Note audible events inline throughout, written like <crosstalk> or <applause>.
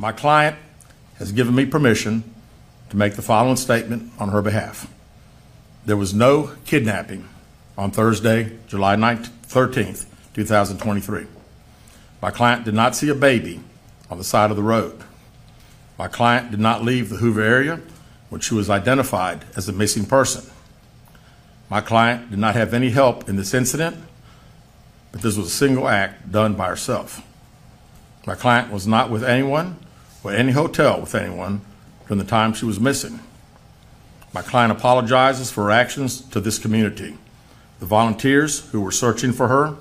My client has given me permission to make the following statement on her behalf. There was no kidnapping on Thursday, July 19th, 13th, 2023. My client did not see a baby on the side of the road. My client did not leave the Hoover area when she was identified as a missing person. My client did not have any help in this incident, but this was a single act done by herself. My client was not with anyone or any hotel with anyone during the time she was missing. My client apologizes for her actions to this community, the volunteers who were searching for her,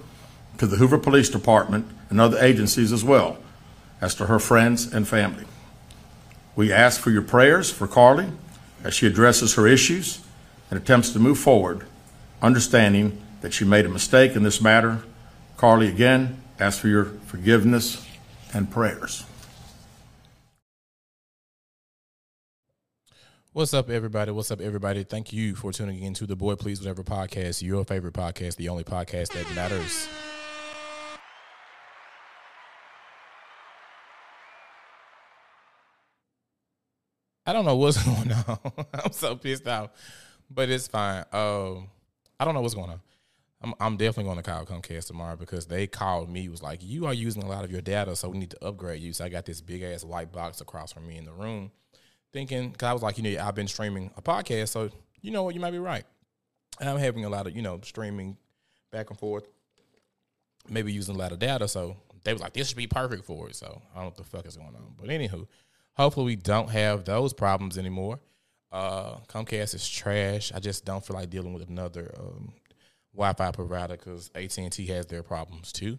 to the Hoover Police Department and other agencies as well, as to her friends and family. We ask for your prayers for Carlee as she addresses her issues and attempts to move forward, understanding that she made a mistake in this matter. Carlee, again, ask for your forgiveness and prayers. What's up, everybody? What's up, everybody? Thank you for tuning in to the Boy Please Whatever podcast, your favorite podcast, the only podcast that matters. I don't know what's <laughs> going on. I'm so pissed off, but it's fine. Um, I don't know what's going on. I'm, I'm definitely going to call Comcast tomorrow because they called me. Was like, you are using a lot of your data, so we need to upgrade you. So I got this big ass white box across from me in the room, thinking because I was like, you know, I've been streaming a podcast, so you know what, you might be right. And I'm having a lot of you know streaming back and forth, maybe using a lot of data. So they was like, this should be perfect for it. So I don't know what the fuck is going on, but anywho, hopefully we don't have those problems anymore. Uh, Comcast is trash. I just don't feel like dealing with another um, Wi-Fi provider because AT&T has their problems too.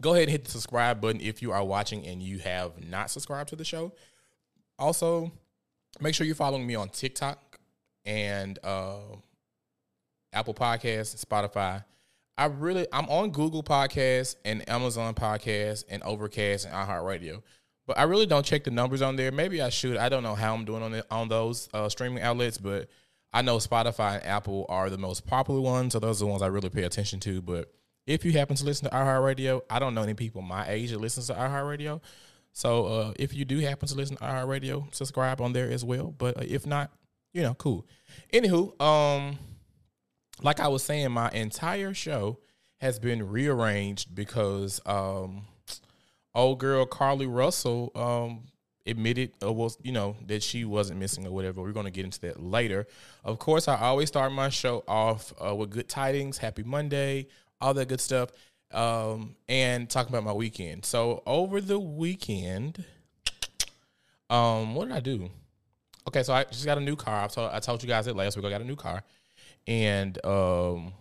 Go ahead and hit the subscribe button if you are watching and you have not subscribed to the show. Also, make sure you're following me on TikTok and uh, Apple Podcasts, Spotify. I really I'm on Google Podcasts and Amazon Podcasts and Overcast and iHeartRadio. But I really don't check the numbers on there. Maybe I should. I don't know how I'm doing on it, on those uh, streaming outlets, but I know Spotify and Apple are the most popular ones, so those are the ones I really pay attention to. But if you happen to listen to iHeartRadio, I don't know any people my age that listens to iHeartRadio. So uh, if you do happen to listen to our radio, subscribe on there as well. But uh, if not, you know, cool. Anywho, um, like I was saying, my entire show has been rearranged because um old girl Carlee Russell um, admitted uh, was you know that she wasn't missing or whatever. We're going to get into that later. Of course, I always start my show off uh, with good tidings, happy Monday, all that good stuff, um, and talking about my weekend. So over the weekend, um, what did I do? Okay, so I just got a new car. I told I told you guys that last week. I got a new car, and um,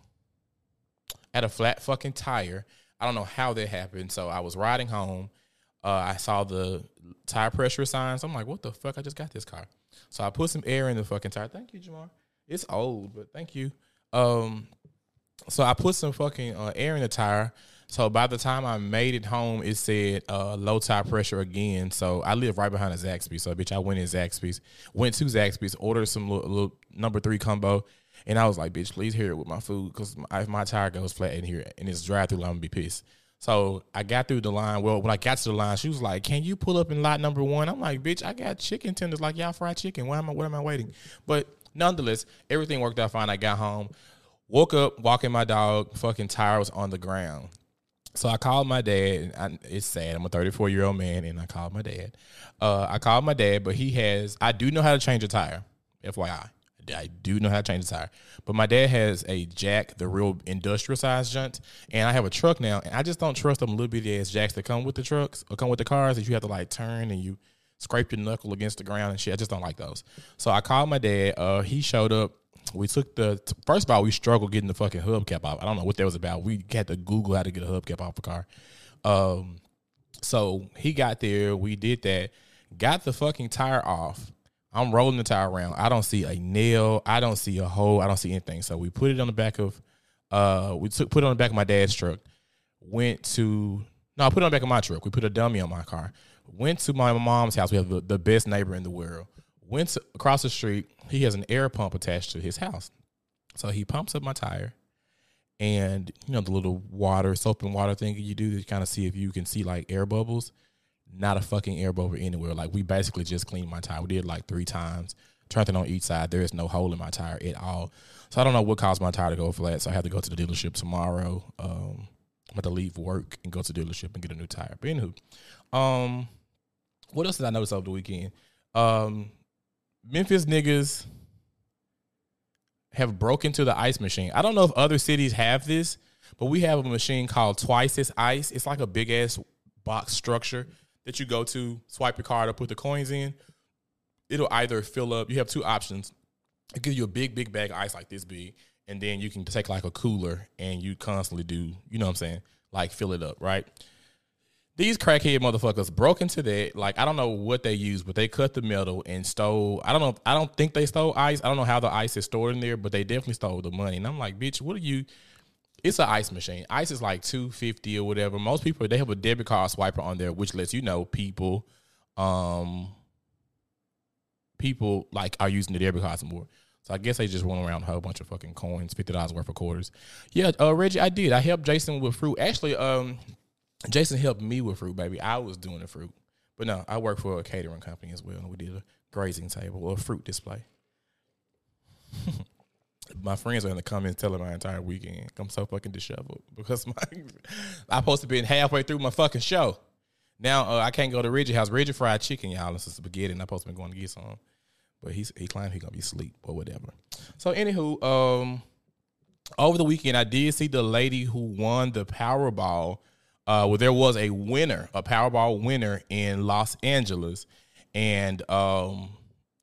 had a flat fucking tire I don't know how that happened. So I was riding home. Uh, I saw the tire pressure signs. I'm like, what the fuck? I just got this car. So I put some air in the fucking tire. Thank you, Jamar. It's old, but thank you. Um, so I put some fucking uh, air in the tire. So by the time I made it home, it said uh, low tire pressure again. So I live right behind a Zaxby's. So bitch, I went in Zaxby's, went to Zaxby's, ordered some little, little number three combo, and I was like, bitch, please hear it with my food because if my tire goes flat in here and it's drive through, I'm gonna be pissed. So I got through the line. Well, when I got to the line, she was like, "Can you pull up in lot number one?" I'm like, "Bitch, I got chicken tenders like y'all fried chicken. Why am I? What am I waiting?" But nonetheless, everything worked out fine. I got home, woke up, walking my dog. Fucking tire was on the ground. So I called my dad. I, it's sad. I'm a 34 year old man, and I called my dad. Uh, I called my dad, but he has. I do know how to change a tire. FYI. I do know how to change a tire. But my dad has a jack, the real industrial size junt, and I have a truck now, and I just don't trust them little bitty ass jacks that come with the trucks or come with the cars that you have to like turn and you scrape your knuckle against the ground and shit. I just don't like those. So I called my dad. Uh, he showed up. We took the first of all, we struggled getting the fucking hubcap off. I don't know what that was about. We had to Google how to get a hubcap off a car. Um, so he got there. We did that. Got the fucking tire off I'm rolling the tire around. I don't see a nail. I don't see a hole. I don't see anything. So we put it on the back of uh we took put it on the back of my dad's truck. Went to no, I put it on the back of my truck. We put a dummy on my car. Went to my mom's house. We have the, the best neighbor in the world. Went to, across the street. He has an air pump attached to his house. So he pumps up my tire and you know the little water, soap and water thing you do to kind of see if you can see like air bubbles. not a fucking air bubble anywhere. Like we basically just cleaned my tire. We did like three times. Turned it on each side. There is no hole in my tire at all. So I don't know what caused my tire to go flat. So I have to go to the dealership tomorrow. Um, I'm going to leave work and go to the dealership and get a new tire. But anywho, um, what else did I notice over the weekend? Um, Memphis niggas have broken to the ice machine. I don't know if other cities have this, but we have a machine called Twice as Ice. It's like a big ass box structure that you go to, swipe your card or put the coins in. It'll either fill up. You have two options. It gives you a big, big bag of ice like this big, and then you can take like a cooler and you constantly do, you know what I'm saying, like fill it up, right? These crackhead motherfuckers broke into that. Like I don't know what they used, but they cut the metal and stole. I don't know. I don't think they stole ice. I don't know how the ice is stored in there, but they definitely stole the money. And I'm like, bitch, what are you? It's an ice machine. Ice is like two fifty or whatever. Most people they have a debit card swiper on there, which lets you know people, um, people like are using the debit cards more. So I guess they just went around a whole bunch of fucking coins, fifty dollars worth of quarters. Yeah, uh, Reggie, I did. I helped Jason with fruit. Actually, um, Jason helped me with fruit, baby. I was doing the fruit, but no, I work for a catering company as well, and we did a grazing table or a fruit display. <laughs> my friends are in the comments telling my entire weekend I'm so fucking disheveled <laughs> because my I'm supposed to be halfway through my fucking show. Now uh, I can't go to Reggie house. Reggie fried chicken, y'all. It's spaghetti, and I'm supposed to be going to get some. But he's he claimed he gonna be asleep or whatever. So anywho, um, over the weekend I did see the lady who won the Powerball. Uh, well, there was a winner, a Powerball winner in Los Angeles, and um,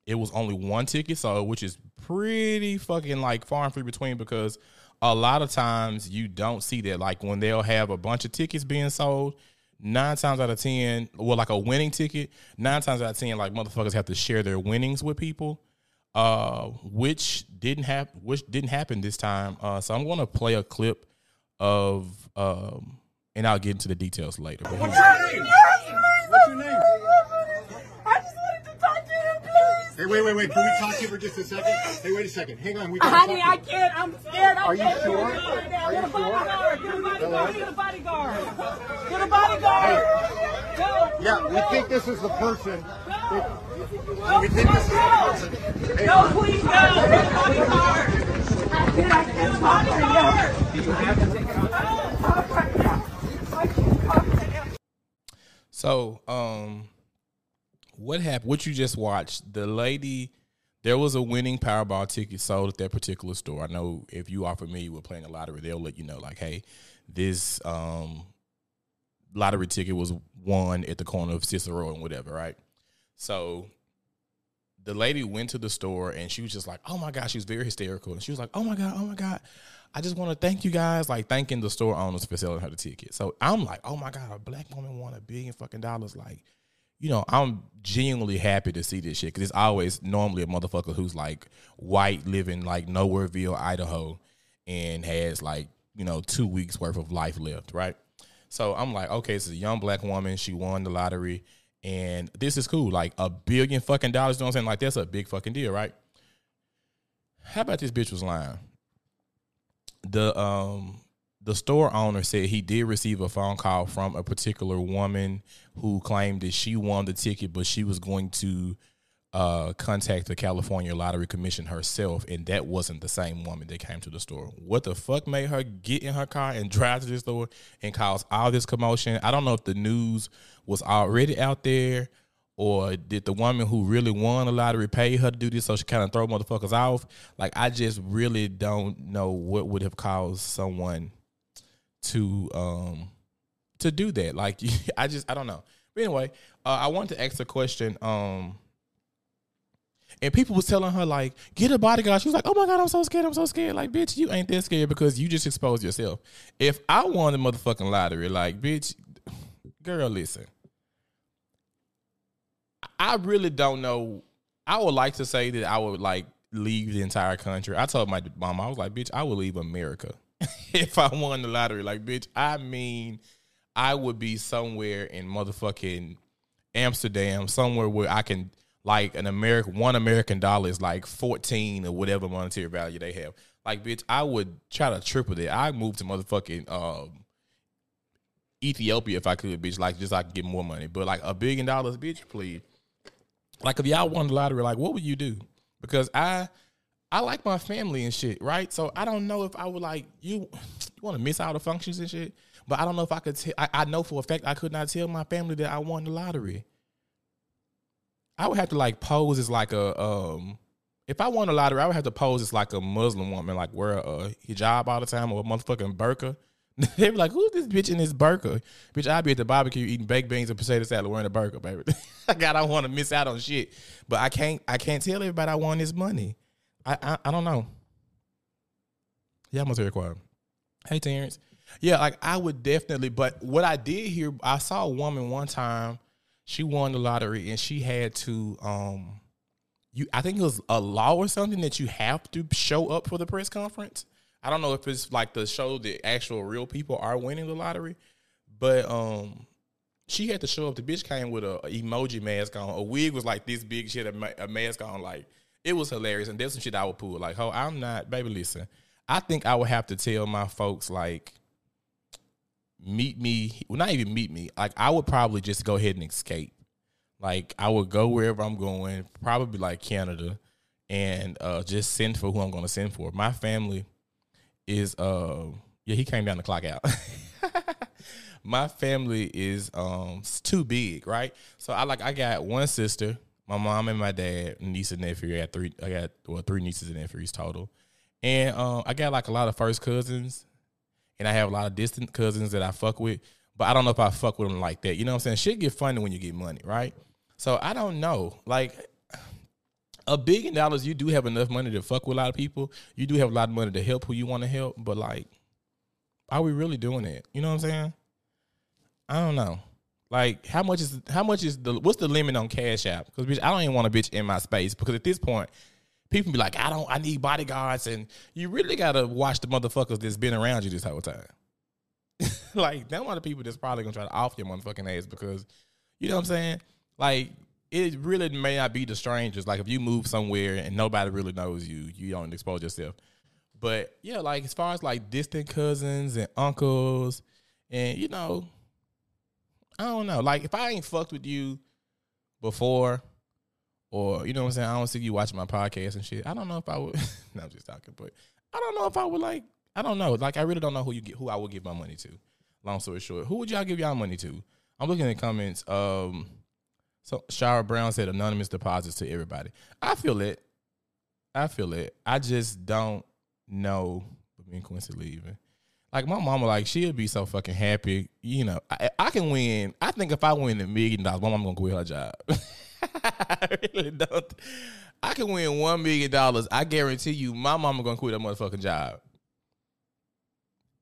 it was only one ticket, so which is pretty fucking like far and free between because a lot of times you don't see that. Like when they'll have a bunch of tickets being sold, nine times out of ten, well, like a winning ticket, nine times out of ten, like motherfuckers have to share their winnings with people. Uh, which didn't happen. Which didn't happen this time. Uh, so I'm going to play a clip of, um, and I'll get into the details later. But here's- What's your name? I just wanted to talk to him, please. Hey, wait, wait, wait. Can we talk to you for just a second? Hey, wait a second. Hang on. We gotta Honey, I talk to can't. I'm scared. I Are you can't do sure? it right now. Are Get you a bodyguard. Get a bodyguard. Get a bodyguard. Get a bodyguard. Go. you. Yeah, we think this is the person. Go. We think this is the person. Hey, No, please go. Get a bodyguard. I can't. Get a bodyguard. So, um, what happened? What you just watched? The lady, there was a winning Powerball ticket sold at that particular store. I know if you are familiar with playing a lottery, they'll let you know, like, hey, this um lottery ticket was won at the corner of Cicero and whatever, right? So the lady went to the store and she was just like, "Oh my god," she was very hysterical, and she was like, "Oh my god, oh my god." I just want to thank you guys, like thanking the store owners for selling her the ticket. So I'm like, oh my god, a black woman won a billion fucking dollars. Like, you know, I'm genuinely happy to see this shit because it's always normally a motherfucker who's like white, living like Nowhereville, Idaho, and has like you know two weeks worth of life left, right? So I'm like, okay, this is a young black woman. She won the lottery, and this is cool. Like a billion fucking dollars. You know what I'm saying? Like that's a big fucking deal, right? How about this bitch was lying? The um the store owner said he did receive a phone call from a particular woman who claimed that she won the ticket, but she was going to uh, contact the California Lottery Commission herself, and that wasn't the same woman that came to the store. What the fuck made her get in her car and drive to the store and cause all this commotion? I don't know if the news was already out there, or did the woman who really won the lottery pay her to do this so she kind of throw motherfuckers off? Like, I just really don't know what would have caused someone to um to do that. Like, <laughs> I just I don't know. But anyway, uh, I wanted to ask a question. Um, and people was telling her like, get a bodyguard. She was like, oh my god, I'm so scared. I'm so scared. Like, bitch, you ain't that scared because you just exposed yourself. If I won the motherfucking lottery, like, bitch, <sighs> girl, listen. I really don't know. I would like to say that I would like leave the entire country. I told my mom, I was like, bitch, I would leave America <laughs> if I won the lottery. Like, bitch, I mean, I would be somewhere in motherfucking Amsterdam, somewhere where I can like an American one American dollar is like fourteen or whatever monetary value they have. Like, bitch, I would try to triple that. I moved to motherfucking um, Ethiopia if I could, bitch. Like just so I could get more money. But like a billion dollars, bitch, please. Like if y'all won the lottery, like what would you do? Because I I like my family and shit, right? So I don't know if I would like you. You want to miss out the functions and shit, but I don't know if I could. I know for a fact I could not tell my family that I won the lottery. I would have to like pose as like a um. If I won the lottery, I would have to pose as like a Muslim woman, like wear a hijab all the time or a motherfucking burqa. <laughs> They'd be like, "Who's this bitch in this burqa?" Bitch, I'd be at the barbecue eating baked beans and potato salad wearing a burqa, baby. God, <laughs> I don't want to miss out on shit, but I can't. I can't tell everybody I want this money. I, I I don't know. Yeah, I'm very quiet. Hey Terrence. Yeah, like I would definitely, but what I did hear, I saw a woman one time, she won the lottery and she had to um you I think it was a law or something that you have to show up for the press conference. I don't know if it's like the show that actual real people are winning the lottery, but um she had to show up. The bitch came with a, a emoji mask on. A wig was like this big. She had a, a mask on. Like it was hilarious. And there's some shit I would pull. Like, oh, I'm not, baby. Listen, I think I would have to tell my folks like, meet me. Well, not even meet me. Like, I would probably just go ahead and escape. Like, I would go wherever I'm going, probably like Canada, and uh, just send for who I'm going to send for. My family is, uh, yeah, he came down the clock out. <laughs> my family is um too big, right? So I like I got one sister, my mom and my dad, niece and nephew. I got three. I got well three nieces and nephews total, and um I got like a lot of first cousins, and I have a lot of distant cousins that I fuck with. But I don't know if I fuck with them like that. You know what I'm saying? Shit get funny when you get money, right? So I don't know. Like a billion dollars, you do have enough money to fuck with a lot of people. You do have a lot of money to help who you want to help. But like, are we really doing it? You know what I'm saying? I don't know. Like, how much is how much is the what's the limit on Cash App? Because bitch, I don't even want a bitch in my space because at this point, people be like, I don't, I need bodyguards, and you really gotta watch the motherfuckers that's been around you this whole time. <laughs> like, them are the people that's probably gonna try to off your motherfucking ass because, you know what I'm saying? Like, it really may not be the strangers. Like, if you move somewhere and nobody really knows you, you don't expose yourself. But yeah, like as far as like distant cousins and uncles, and you know, I don't know. Like if I ain't fucked with you before, or you know what I'm saying, I don't see you watching my podcast and shit. I don't know if I would. <laughs> no, I'm just talking, but I don't know if I would like. I don't know. Like I really don't know who you get, who I would give my money to. Long story short, who would y'all give y'all money to? I'm looking at the comments. Um, so Shara Brown said anonymous deposits to everybody. I feel it. I feel it. I just don't know. But me. Like my mama, like she'll be so fucking happy. You know, I, I can win. I think if I win a million dollars, my mama gonna quit her job. <laughs> I really don't. I can win one million dollars. I guarantee you, my mama gonna quit her motherfucking job.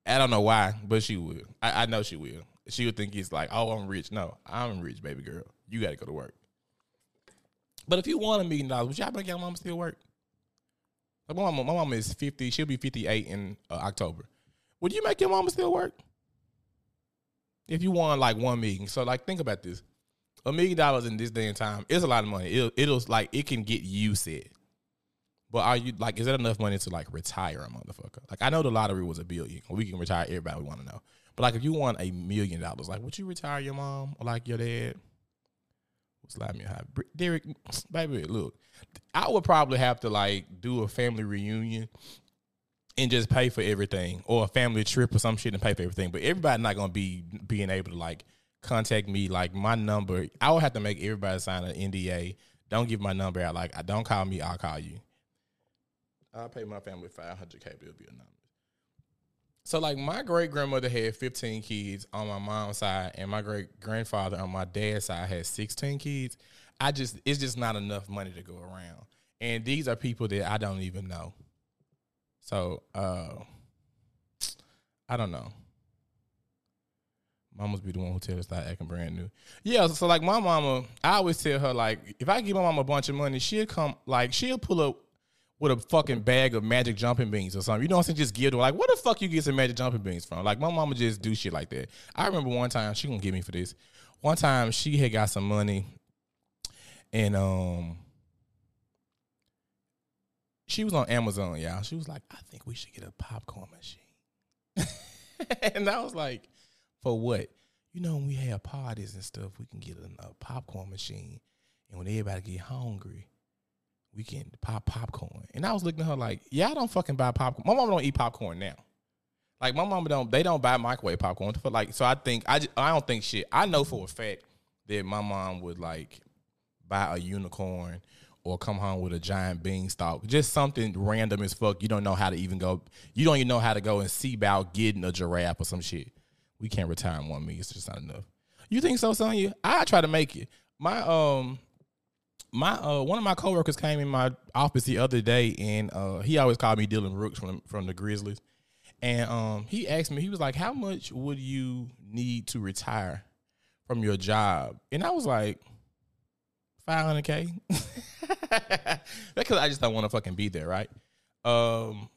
I don't know why, but she will. I, I know she will. She would think it's like, oh, I'm rich. No, I'm rich, baby girl. You got to go to work. But if you want a million dollars, would y'all make your mama still work? Like my mama, my mama is fifty. She'll be fifty eight in uh, October. Would you make your mama still work? If you won like one million, so like think about this: a million dollars in this day and time is a lot of money. It'll, it'll like it can get you set. But are you like, is that enough money to like retire a motherfucker? Like I know the lottery was a billion. We can retire everybody we want to know. But like if you won a million dollars, like would you retire your mom or like your dad? Slap me high. Derek, <sniffs> baby, look, I would probably have to like do a family reunion and just pay for everything or a family trip or some shit and pay for everything. But everybody not gonna be being able to like contact me. Like my number, I would have to make everybody sign an NDA. Don't give my number out. Like I don't call me, I'll call you. I'll pay my family five hundred K, it'll be anonymous. So like my great grandmother had 15 kids on my mom's side, and my great grandfather on my dad's side had 16 kids. I just it's just not enough money to go around. And these are people that I don't even know. So uh I don't know. Mama's be the one who tell us start acting brand new. Yeah, so, so like my mama, I always tell her like if I give my mama a bunch of money, she'll come like she'll pull up with a fucking bag of magic jumping beans or something. You know what I'm saying? Just give to her. Like, what the fuck you get some magic jumping beans from? Like, my mama just do shit like that. I remember one time, she gonna get me for this. One time she had got some money and um she was on Amazon, y'all. She was like, I think we should get a popcorn machine. <laughs> and I was like, for what? you know, when we have parties and stuff, we can get a, a popcorn machine, and when everybody get hungry, we can pop popcorn. And I was looking at her like, yeah, I don't fucking buy popcorn. My mom don't eat popcorn now. Like my mama don't, they don't buy microwave popcorn. For like, so I think I, just, I don't think shit. I know for a fact that my mom would like buy a unicorn or come home with a giant beanstalk. Just something random as fuck. You don't know how to even go. You don't even know how to go and see about getting a giraffe or some shit. We can't retire in one meal. It's just not enough. You think so, Sonya? I try to make it. My um my uh one of my coworkers came in my office the other day and uh he always called me Dillon Brooks from from the Grizzlies. And um he asked me, he was like, How much would you need to retire from your job? And I was like, five hundred K. <laughs> Because I just don't want to fucking be there, right? Um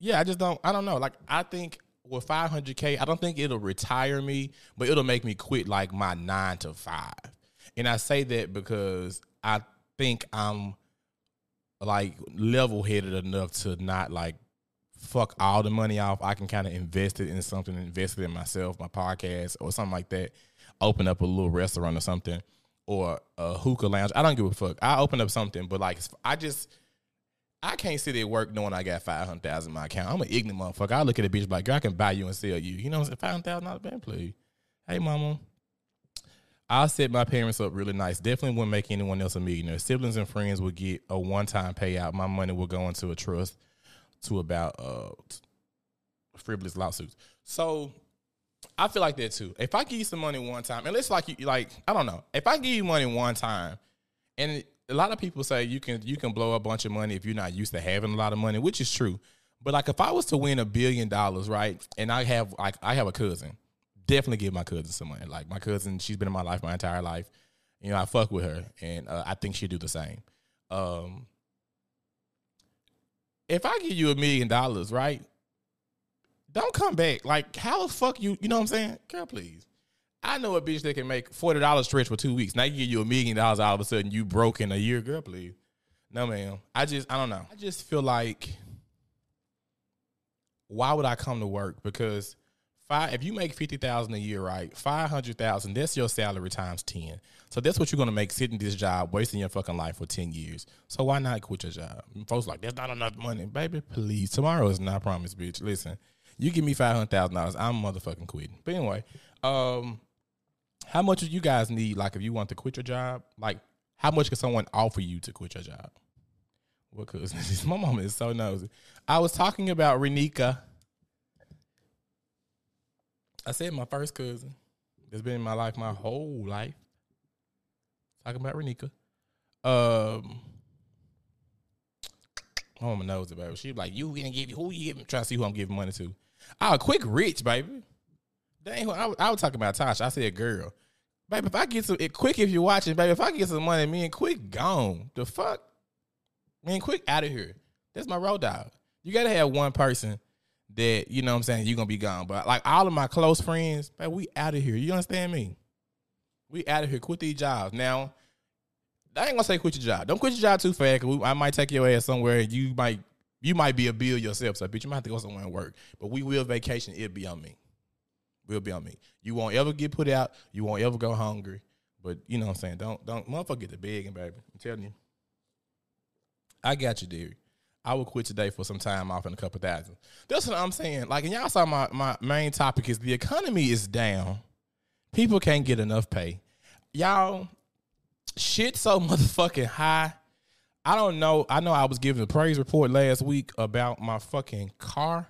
Yeah, I just don't I don't know. Like I think with 500k, I don't think it'll retire me, but it'll make me quit like my 9 to 5. And I say that because I think I'm like level headed enough to not like fuck all the money off. I can kind of invest it in something, invest it in myself, my podcast, or something like that. Open up a little restaurant or something, or a hookah lounge. I don't give a fuck. I open up something, but like I just I can't sit at work knowing I got five hundred thousand in my account. I'm an ignorant motherfucker. I look at a bitch like, girl, I can buy you and sell you. You know? Five hundred thousand dollars band play. Hey mama. I'll set my parents up really nice. Definitely wouldn't make anyone else a millionaire. Siblings and friends would get a one time payout. My money will go into a trust to about uh frivolous lawsuits. So I feel like that too. If I give you some money one time, and let's like you like, I don't know. If I give you money one time and a lot of people say you can you can blow a bunch of money if you're not used to having a lot of money, which is true. But like if I was to win a billion dollars, right, and I have like I have a cousin, definitely give my cousin some money. Like my cousin, she's been in my life my entire life. You know, I fuck with her, and uh, I think she'd do the same. Um, if I give you a million dollars, right, don't come back. Like how the fuck you? You know what I'm saying, girl? Please. I know a bitch that can make forty dollars stretch for two weeks. Now you give you a million dollars, all of a sudden you broke in a year, girl. Please, no, ma'am. I just, I don't know. I just feel like, why would I come to work? Because five, if you make fifty thousand a year, right, five hundred thousand, that's your salary times ten. So that's what you're gonna make sitting this job, wasting your fucking life for ten years. So why not quit your job? And folks like that's not enough money, baby. Please, tomorrow is not promised, bitch. Listen, you give me five hundred thousand dollars, I'm motherfucking quitting. But anyway, um how much do you guys need? Like, if you want to quit your job, like, how much can someone offer you to quit your job? What? <laughs> My mom is so nosy. I was talking about Renika. I said my first cousin. It's been in my life my whole life. Talking about Renika. Um, my mama knows it, baby. She like, you gonna give who you give? Trying to see who I'm giving money to. Oh, quick rich, baby. Dang, I, I was talking about Tasha. I said, girl, baby, if I get some, it quick if you're watching, baby, if I get some money, me and Quick gone. The fuck? Me and Quick out of here. That's my road dog. You gotta have one person that, you know what I'm saying, you're gonna be gone. But like all of my close friends, baby, we out of here. You understand me? We out of here. Quit these jobs. Now, I ain't gonna say quit your job. Don't quit your job too fast, cause I might take your ass somewhere you might you might be a bill yourself. So bitch, you might have to go somewhere and work. But we will vacation, it'll be on me will be on me. You won't ever get put out. You won't ever go hungry. But you know what I'm saying? Don't don't motherfucker get the begging, baby. I'm telling you. I got you, dear. I will quit today for some time off and a couple thousand. That's what I'm saying. Like, and y'all saw my, my main topic is the economy is down. People can't get enough pay. Y'all, shit so <laughs> motherfucking high. I don't know. I know I was giving a praise report last week about my fucking car.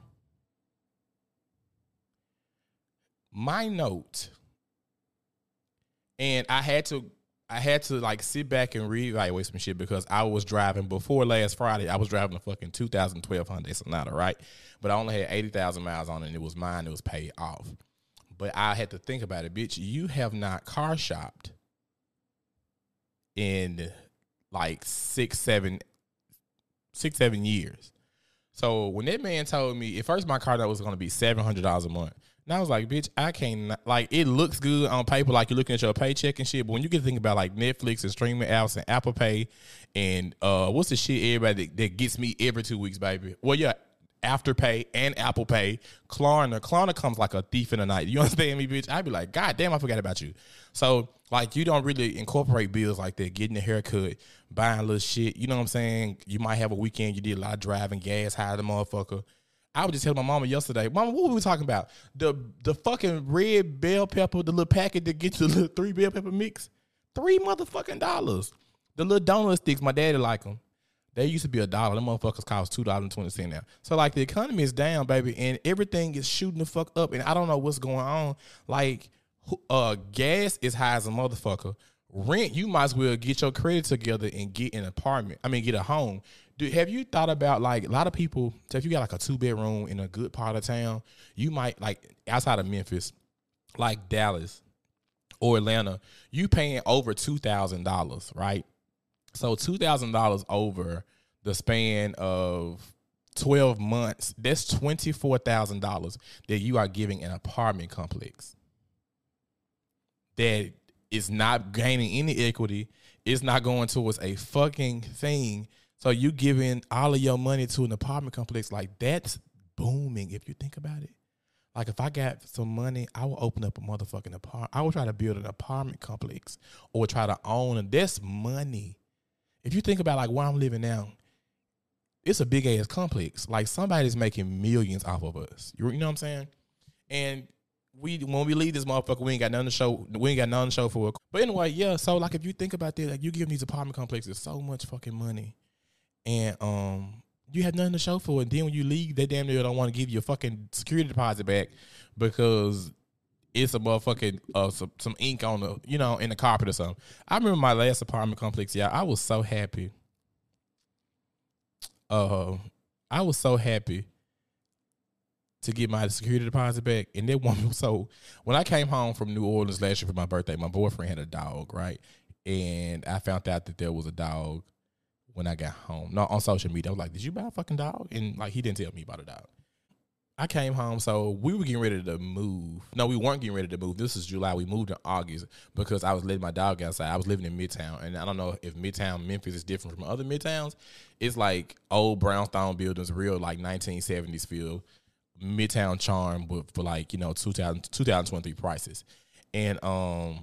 my note and I had to I had to like sit back and reevaluate some shit because I was driving before last Friday. I was driving a fucking 2012 Hyundai Sonata, right? But I only had 80,000 miles on it and it was mine. It was paid off. But I had to think about it, bitch. You have not car shopped in like six, seven, six, seven years. So when that man told me, at first my car note was going to be seven hundred dollars a month, and I was like, bitch, I can't like it looks good on paper, like you're looking at your paycheck and shit. But when you get to think about like Netflix and streaming apps and Apple Pay and uh what's the shit everybody that, that gets me every two weeks, baby? Well, yeah, Afterpay and Apple Pay. Klarna, Klarna comes like a thief in the night. You <laughs> understand me, bitch? I'd be like, God damn, I forgot about you. So like, you don't really incorporate bills like that. Getting a haircut, buying little shit. You know what I'm saying? You might have a weekend. You did a lot of driving, gas, high the motherfucker. I was just telling my mama yesterday, Mama, what were we talking about? The the fucking red bell pepper, the little packet that gets the little <laughs> three bell pepper mix, three motherfucking dollars. The little donut sticks, my daddy like them. They used to be a dollar. Them motherfuckers cost two dollars and twenty cent now. So like the economy is down, baby, and everything is shooting the fuck up. And I don't know what's going on. Like, uh, gas is high as a motherfucker. Rent, you might as well get your credit together and get an apartment. I mean, get a home. Have you thought about like a lot of people? So if you got like a two bedroom in a good part of town, you might like outside of Memphis, like Dallas or Atlanta, you paying over two thousand dollars, right? So two thousand dollars over the span of twelve months, that's twenty four thousand dollars that you are giving an apartment complex that is not gaining any equity. It's not going towards a fucking thing. So you giving all of your money to an apartment complex like that's booming. If you think about it, like if I got some money, I will open up a motherfucking apartment. I will try to build an apartment complex or try to own. And that's money. If you think about like where I'm living now, it's a big ass complex. Like somebody's making millions off of us. You, you know what I'm saying? And we when we leave this motherfucker, we ain't got nothing to show. We ain't got nothing to show for it. But anyway, yeah. So like, if you think about this, like you give these apartment complexes so much fucking money, and um, you have nothing to show for it. And then when you leave, they damn near don't want to give you a fucking security deposit back because it's a motherfucking uh some, some ink on the you know in the carpet or something. I remember my last apartment complex. Yeah, I was so happy. Uh, I was so happy to get my security deposit back. And that <laughs> woman, so when I came home from New Orleans last year for my birthday, my boyfriend had a dog, right? And I found out that there was a dog when I got home. No, on social media. I was like, Did you buy a fucking dog? And like he didn't tell me about a dog. I came home, so we were getting ready to move. No, we weren't getting ready to move. This is July. We moved in August because I was letting my dog outside. I was living in Midtown, and I don't know if Midtown Memphis is different from other Midtowns. It's like old brownstone buildings, real like 1970s feel. Midtown charm, but for like you know 2000, 2023 prices, and um,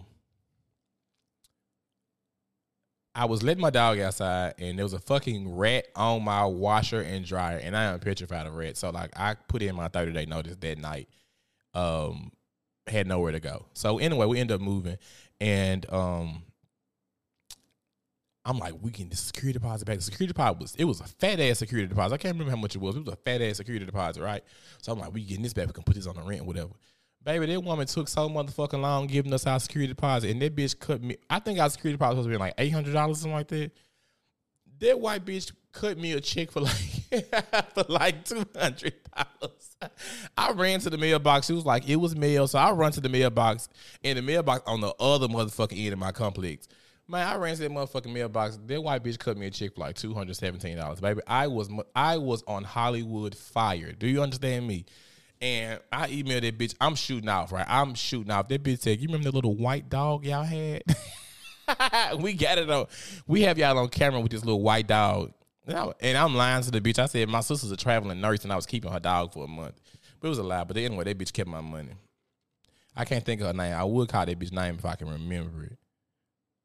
I was letting my dog outside, and there was a fucking rat on my washer and dryer, and I am petrified of rats. So like, I put in my thirty day notice that night. Um, had nowhere to go. So anyway, we end up moving, and um, I'm like, we can the security deposit back. The security deposit was it was a fat ass security deposit. I can't remember how much it was. It was a fat ass security deposit, right? So I'm like, we getting this back. We can put this on the rent, whatever. Baby, that woman took so motherfucking long giving us our security deposit, and that bitch cut me. I think our security deposit was been like eight hundred dollars, something like that. That white bitch cut me a check for like <laughs> for like two hundred dollars. I ran to the mailbox. She was like, it was mail, so I run to the mailbox, and the mailbox on the other motherfucking end of my complex. Man, I ran to that motherfucking mailbox. That white bitch cut me a check for like two hundred seventeen dollars, baby. I was I was on Hollywood fire. Do you understand me? And I emailed that bitch. I'm shooting off, right? I'm shooting off. That bitch said, "You remember the little white dog y'all had? <laughs> we got it on. We have y'all on camera with this little white dog." And, I, and I'm lying to the bitch. I said my sister's a traveling nurse, and I was keeping her dog for a month. But it was a lie. But anyway, that bitch kept my money. I can't think of her name. I would call that bitch name if I can remember it.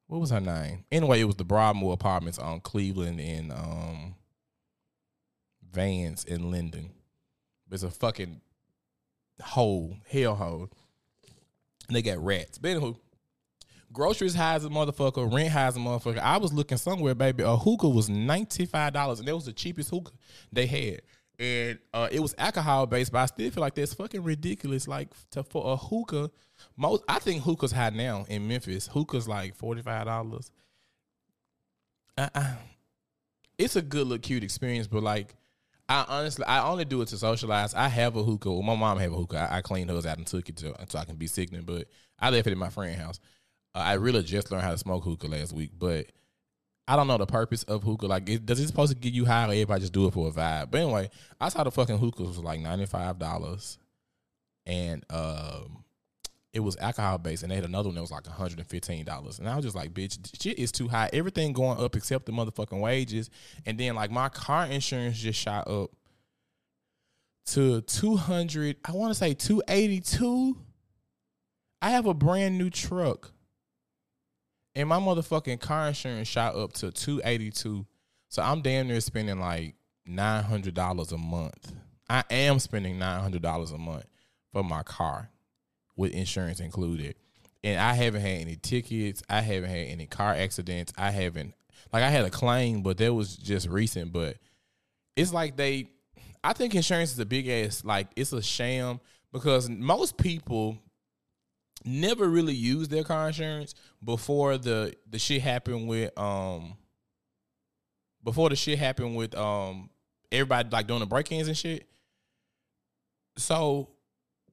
What was her name? Anyway, it was the Broadmoor Apartments on Cleveland and um, Vance and Linden. It's a fucking hole, hell hole. And they got rats. But anywho, groceries high as a motherfucker, rent high as a motherfucker. I was looking somewhere, baby. A hookah was $95, and that was the cheapest hookah they had. And uh, it was alcohol based, but I still feel like that's fucking ridiculous. Like to for a hookah, most I think hookah's high now in Memphis. Hookah's like forty five dollars. Uh, uh, it's a good look, cute experience, but like I honestly, I only do it to socialize. I have a hookah. Well, my mom have a hookah. I, I cleaned out and took it to so I can be sickening. But I left it in my friend's house. Uh, I really just learned how to smoke hookah last week, but I don't know the purpose of hookah. Like, it, does it supposed to get you high, or everybody just do it for a vibe? But anyway, I saw the fucking hookah was like ninety five dollars, and um, it was alcohol based, and they had another one that was like hundred and fifteen dollars. And I was just like, bitch, shit is too high. Everything going up except the motherfucking wages, and then like my car insurance just shot up. to 200, I want to say 282. I have a brand new truck. And my motherfucking car insurance shot up to 282. So I'm damn near spending like $900 a month. I am spending $900 a month for my car with insurance included. And I haven't had any tickets. I haven't had any car accidents. I haven't like I had a claim, but that was just recent. But it's like they I think insurance is a big ass like it's a sham because most people never really use their car insurance before the the shit happened with um before the shit happened with um everybody like doing the break-ins and shit. So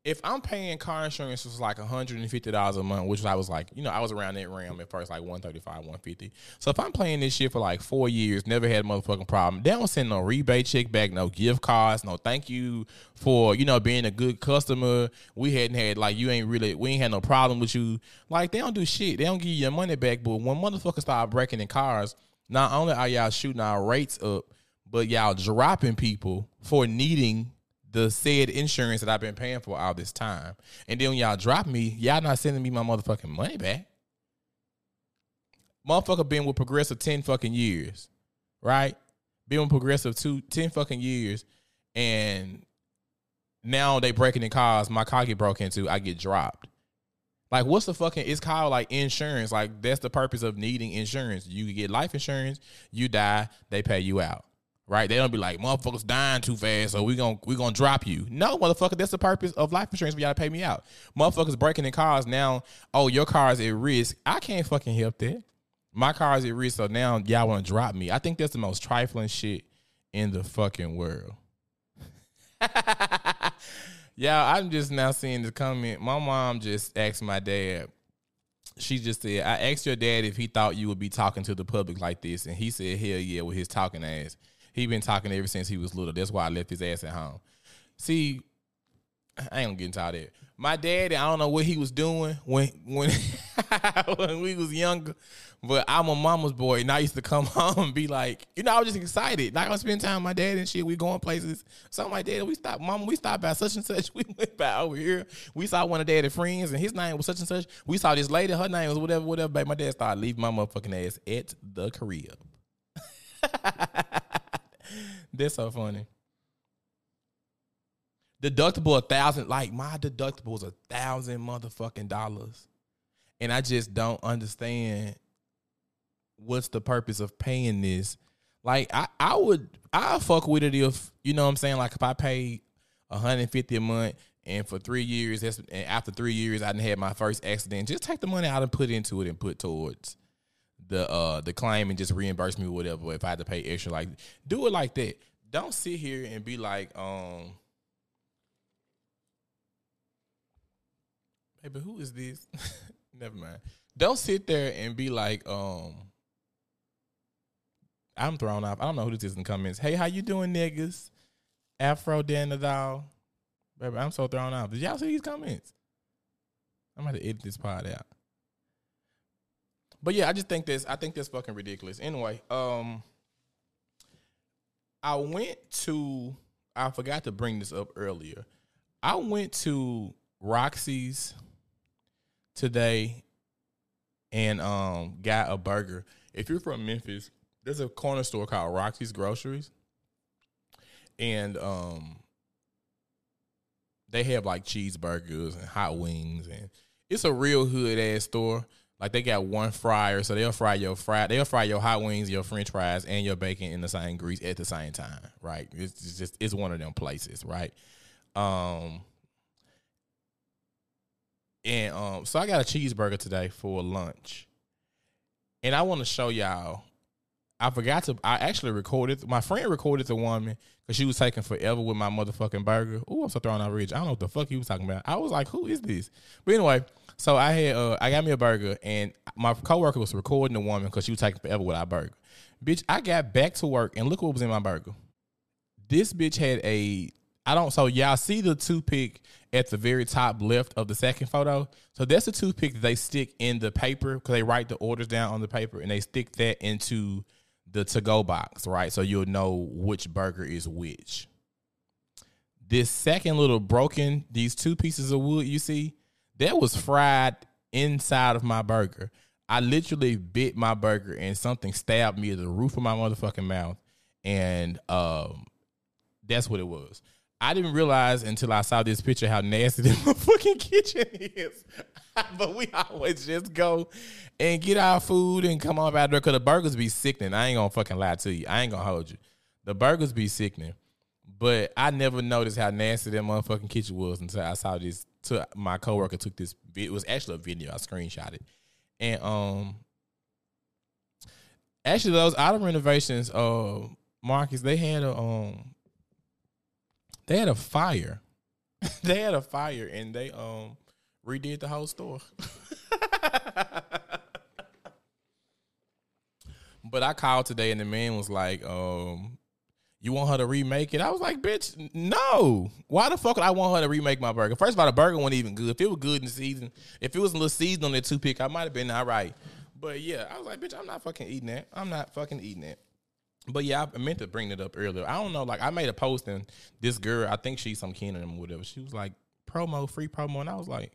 if I'm paying car insurance was like $150 a month, which I was like, you know, I was around that realm at first, like 135, 150. So if I'm playing this shit for like four years, never had a motherfucking problem, they don't send no rebate check back, no gift cards, no thank you for, you know, being a good customer. We hadn't had like you ain't really we ain't had no problem with you. Like they don't do shit. They don't give you your money back. But when motherfuckers start breaking in cars, not only are y'all shooting our rates up, but y'all dropping people for needing the said insurance that I've been paying for all this time. And then when y'all drop me, y'all not sending me my motherfucking money back. Motherfucker been with Progressive 10 fucking years, right? Been with Progressive two, 10 fucking years. And now they breaking in cars. My car get broke into. I get dropped. Like, what's the fucking? It's called like insurance. Like, that's the purpose of needing insurance. You get life insurance. You die, they pay you out right? They don't be like motherfuckers dying too fast, so we gonna we gonna drop you. No, motherfucker, that's the purpose of life insurance. We gotta pay me out. Motherfuckers breaking in cars now. Oh, your car is at risk. I can't fucking help that. My car is at risk, so now y'all want to drop me. I think that's the most trifling shit in the fucking world. <laughs> yeah, I'm just now seeing the comment. My mom just asked my dad. She just said, "I asked your dad if he thought you would be talking to the public like this, and he said, hell yeah, with his talking ass." He been talking ever since he was little. That's why I left his ass at home. See, I ain't gonna get into all that. My dad, I don't know what he was doing when when <laughs> when we was younger, but I'm a mama's boy, and I used to come <laughs> home and be like, you know, I was just excited. Like I spend time with my dad and shit. We going places. Something like that. We stopped, mama. We stopped by such and such. <laughs> We went by over here. We saw one of daddy's friends, and his name was such and such. We saw this lady. Her name was whatever, whatever. Baby, my dad started leaving my motherfucking ass at the crib. That's so funny. Deductible a thousand, like my deductible is a thousand motherfucking dollars. And I just don't understand what's the purpose of paying this. Like I, I would I fuck with it if you know what I'm saying. Like if I pay 150 a month and for three years, that's and after three years I didn't have my first accident. Just take the money out and put into it and put towards the uh the claim and just reimburse me whatever if I had to pay extra. Like do it like that. Don't sit here and be like, um Baby, who is this? <laughs> Never mind. Don't sit there and be like, um I'm thrown off. I don't know who this is in the comments. Hey, how you doing, niggas? Afro Dan Nadal. Baby, I'm so thrown off. Did y'all see these comments? I'm about to edit this part out. But yeah, I just think this. I think that's fucking ridiculous. Anyway, um, I went to. I forgot to bring this up earlier. I went to Roxy's today and um got a burger. If you're from Memphis, there's a corner store called Roxy's Groceries, and um they have like cheeseburgers and hot wings, and it's a real hood ass store. Like they got one fryer, so they'll fry your fry, they'll fry your hot wings, your French fries, and your bacon in the same grease at the same time, right? It's just it's one of them places, right? Um, and um, so I got a cheeseburger today for lunch, and I want to show y'all. I forgot to. I actually recorded. My friend recorded the woman because she was taking forever with my motherfucking burger. Ooh, I'm so throwing out rich. I don't know what the fuck he was talking about. I was like, who is this? But anyway, so I had uh, I got me a burger, and my coworker was recording the woman because she was taking forever with our burger. Bitch, I got back to work, and look what was in my burger. This bitch had a. I don't. So y'all see the toothpick at the very top left of the second photo. So that's the toothpick that they stick in the paper because they write the orders down on the paper, and they stick that into the to go box, right? So you'll know which burger is which. this second little broken, these two pieces of wood you see, that was fried inside of my burger. I literally bit my burger and something stabbed me at the roof of my motherfucking mouth. And um, that's what it was. I didn't realize until I saw this picture how nasty <laughs> this fucking kitchen is. <laughs> but we always just go and get our food and come on out there because the burgers be sickening. I ain't gonna fucking lie to you. I ain't gonna hold you. The burgers be sickening. But I never noticed how nasty that motherfucking kitchen was until I saw this. To my coworker took this. It was actually a video. I screenshot it, and um, actually those auto renovations, uh, Marcus, they had a um, they had a fire. <laughs> they had a fire, and they um redid the whole store. <laughs> but I called today, and the man was like, um you want her to remake it? I was like, bitch, no. Why the fuck would I want her to remake my burger? First of all, the burger wasn't even good. If it was good in the season, if it was a little season on that pick, I might have been all right. But yeah, I was like, bitch, I'm not fucking eating that. I'm not fucking eating that. But yeah, I meant to bring it up earlier. I don't know, like I made a post and this girl, I think she's some kin or whatever. She was like, promo, free promo, and I was like,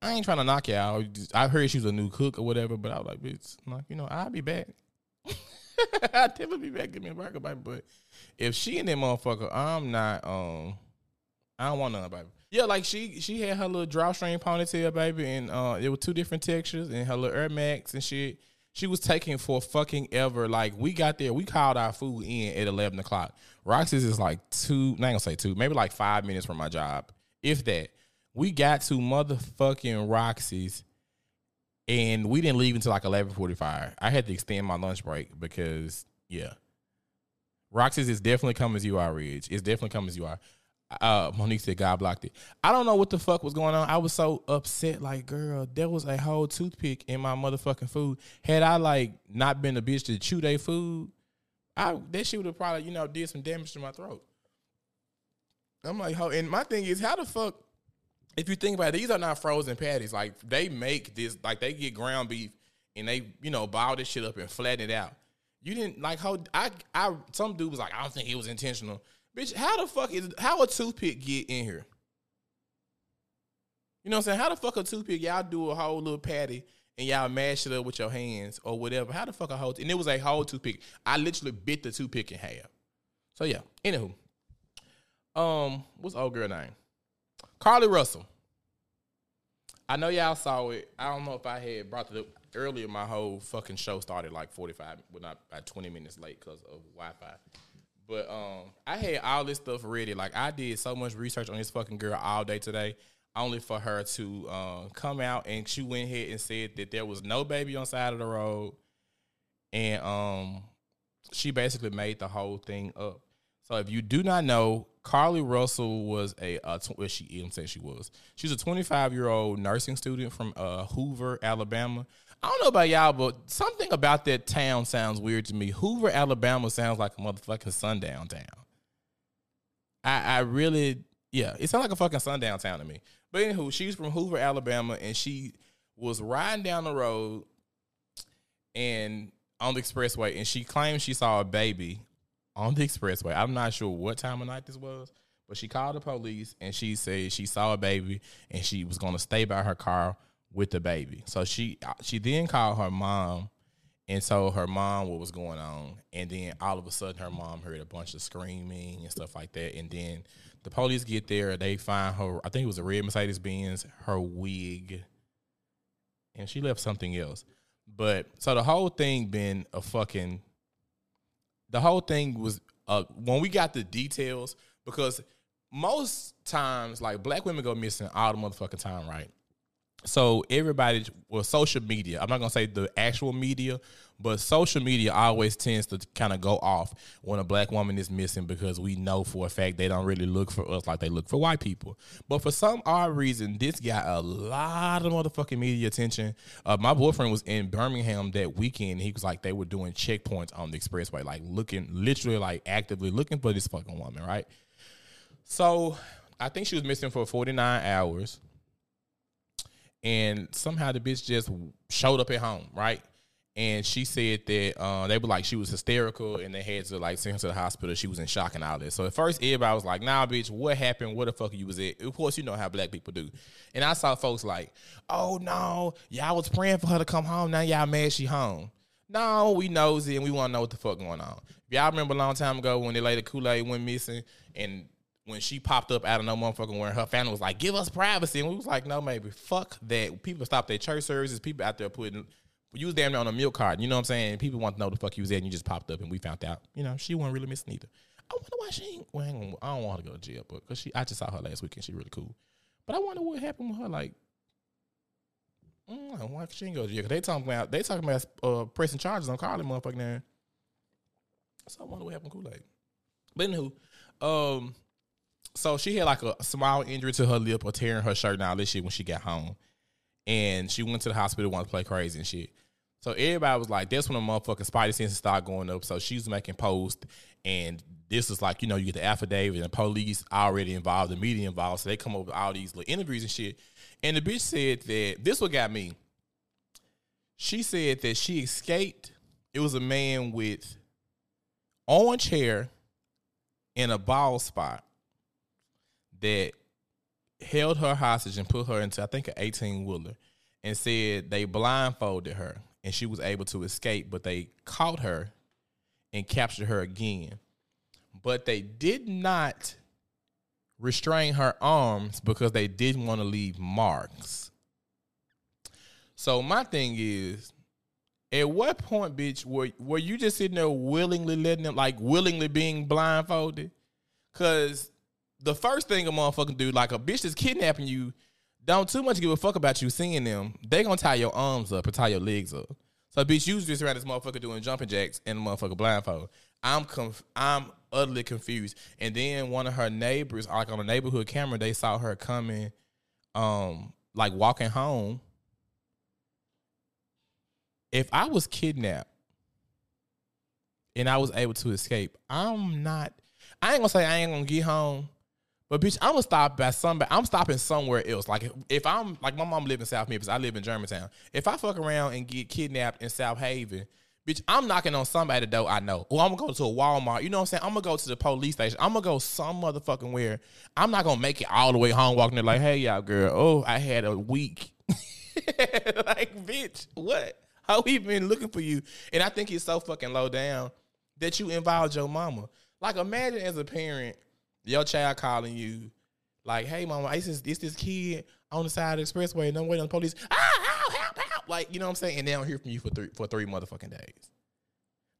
I ain't trying to knock you out. I heard she was a new cook or whatever, but I was like, bitch, like you know, I'll be back. <laughs> <laughs> Definitely be back. Give me a burger, baby. But if she and that motherfucker, I'm not. Um, I don't want none, baby. Yeah, like she she had her little drawstring ponytail, baby, and uh, it was two different textures and her little Air Max and shit. She was taking for fucking ever. Like we got there, we called our food in at eleven o'clock. Roxy's is like two, not gonna say two, maybe like five minutes from my job, if that. We got to motherfucking Roxy's and we didn't leave until like eleven forty five. I had to extend my lunch break because yeah, Roxy's is definitely coming as you are, Ridge. It's definitely coming as you are. Uh, Monique said God blocked it. I don't know what the fuck was going on. I was so upset. Like, girl, there was a whole toothpick in my motherfucking food. Had I like not been a bitch to chew their food, I that shit would have probably you know did some damage to my throat. I'm like, ho, and my thing is, how the fuck if you think about it, these are not frozen patties. Like they make this, like they get ground beef and they, you know, ball this shit up and flatten it out. You didn't like how I, I, some dude was like, I don't think it was intentional. Bitch, how the fuck is how a toothpick get in here? You know what I'm saying? How the fuck a toothpick? Y'all do a whole little patty and y'all mash it up with your hands or whatever. How the fuck a whole? And it was a whole toothpick. I literally bit the toothpick in half. So yeah. Anywho, um, what's old girl name? Carlee Russell. I know y'all saw it. I don't know if I had brought it up earlier. My whole fucking show started like 45, well, not about 20 minutes late because of Wi Fi. But um, I had all this stuff ready. Like I did so much research on this fucking girl all day today, only for her to um, come out and she went ahead and said that there was no baby on side of the road, and um, she basically made the whole thing up. So if you do not know, Carlee Russell was a uh, tw- well, she even said she was. She's a 25 year old nursing student from uh, Hoover, Alabama. I don't know about y'all, but something about that town sounds weird to me. Hoover, Alabama sounds like a motherfucking sundown town. I, I really, yeah, it sounds like a fucking sundown town to me. But anywho, she's from Hoover, Alabama, and she was riding down the road and on the expressway, and she claimed she saw a baby on the expressway. I'm not sure what time of night this was, but she called the police and she said she saw a baby and she was going to stay by her car with the baby. So she uh, she then called her mom and told her mom what was going on. And then all of a sudden, her mom heard a bunch of screaming and stuff like that. And then the police get there, they find her. I think it was a red Mercedes Benz, her wig, and she left something else. But so the whole thing been a fucking the whole thing was uh, when we got the details because most times like black women go missing all the motherfucking time, right? So everybody well, social media. I'm not gonna say the actual media, but social media always tends to kind of go off when a black woman is missing because we know for a fact they don't really look for us like they look for white people. But for some odd reason, this got a lot of motherfucking media attention. Uh, my boyfriend was in Birmingham that weekend. He was like they were doing checkpoints on the expressway, like looking, literally like actively looking for this fucking woman, right? So I think she was missing for 49 hours and somehow the bitch just showed up at home, right? and she said that uh, they were like she was hysterical and they had to like send her to the hospital. She was in shock and all this. So at first everybody was like, "Nah, bitch, what happened? What the fuck you was at?" Of course, you know how black people do. And I saw folks like, "Oh no, y'all was praying for her to come home. Now y'all mad she home." No, we nosy and we want to know what the fuck going on. Y'all remember a long time ago when they laid the Kool Aid went missing and when she popped up out of no motherfucking where her family was like, give us privacy. And we was like, no, maybe. Fuck that. People stopped their church services. People out there putting, you was damn near on a milk card. You know what I'm saying? People want to know the fuck you was at and you just popped up and we found out, you know, she wasn't really missing either. I wonder why she ain't, well, ain't I don't want her to go to jail, but because she, I just saw her last week and she really cool. But I wonder what happened with her. Like, mm, why she ain't go to jail? 'Cause they talking about, they talking about uh, pressing charges on Carlee motherfucking there. So I wonder what happened to Kool Aid. But anywho, um, so she had like a small injury to her lip or tearing her shirt and all this shit when she got home. And she went to the hospital, wanted to play crazy and shit. So everybody was like, that's when the motherfucking spidey senses start going up. So she was making posts and this is like, you know, you get the affidavit and police already involved, the media involved. So they come up with all these little interviews and shit. And the bitch said that this what got me. She said that she escaped. It was a man with orange hair and a bald spot that held her hostage and put her into I think an 18 wheeler and said they blindfolded her and she was able to escape, but they caught her and captured her again. But they did not restrain her arms because they didn't want to leave marks. So my thing is, at what point, bitch, were were you just sitting there willingly letting them like willingly being blindfolded? Cause the first thing a motherfucking do, like a bitch that's kidnapping you, don't too much give a fuck about you seeing them. They gonna tie your arms up and tie your legs up. So bitch, you just around this motherfucker doing jumping jacks and the motherfucker blindfold. I'm conf- I'm utterly confused. And then one of her neighbors, like on a neighborhood camera, they saw her coming, um, like walking home. If I was kidnapped and I was able to escape, I'm not. I ain't gonna say I ain't gonna get home, but bitch, I'm gonna stop at somebody. I'm stopping somewhere else. Like if, I'm like my mom live in South Memphis, I live in Germantown. If I fuck around and get kidnapped in Southaven, bitch, I'm knocking on somebody's door I know. Or I'm gonna go to a Walmart. You know what I'm saying? I'm gonna go to the police station. I'm gonna go some motherfucking where. I'm not gonna make it all the way home walking there like, hey y'all girl, oh I had a week. <laughs> like bitch, what? How we been looking for you? And I think it's so fucking low down that you involved your mama. Like imagine as a parent, your child calling you, like, "Hey, mama, it's this, it's this kid on the side of the expressway, and I'm waiting on the police. Ah, help, help, help!" Like, you know what I'm saying? And they don't hear from you for three for three motherfucking days.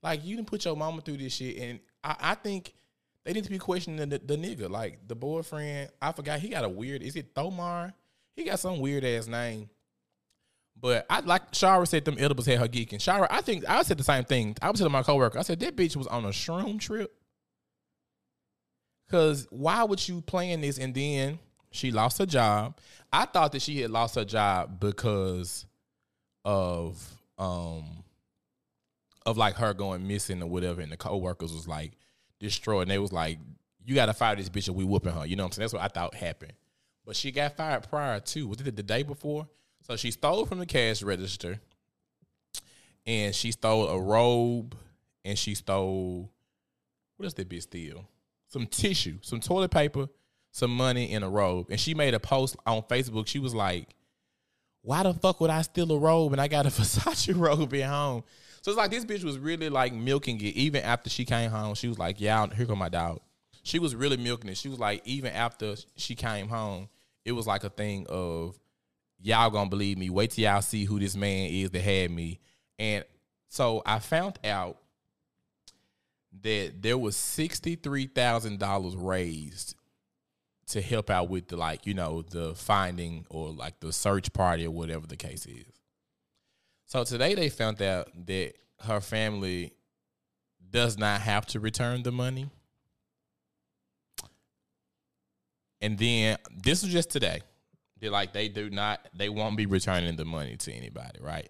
Like, you didn't put your mama through this shit, and I, I think they need to be questioning the, the nigga, like the boyfriend. I forgot he got a weird. Is it Thomar? He got some weird ass name. But I like Shara said them edibles had her geeking. Shara, I think I said the same thing. I was telling my coworker, I said that bitch was on a shroom trip. Cause why would you plan this and then she lost her job? I thought that she had lost her job because of um of like her going missing or whatever, and the coworkers was like destroyed. And they was like, You gotta fire this bitch or we whooping her. You know what I'm saying? That's what I thought happened. But she got fired prior too. Was it the day before? So she stole from the cash register and she stole a robe and she stole what else did bitch steal? Some tissue, some toilet paper, some money, and a robe. And she made a post on Facebook. She was like, Why the fuck would I steal a robe and I got a <laughs> Versace robe at home? So it's like this bitch was really like milking it. Even after she came home, she was like, Yeah, here come my dog. She was really milking it. She was like, even after she came home, it was like a thing of y'all gonna believe me. Wait till y'all see who this man is that had me. And so I found out that there was sixty three thousand dollars raised to help out with the like you know the finding or like the search party or whatever the case is. So today they found out that her family does not have to return the money. And then this was just today. They're like they do not they won't be returning the money to anybody, right?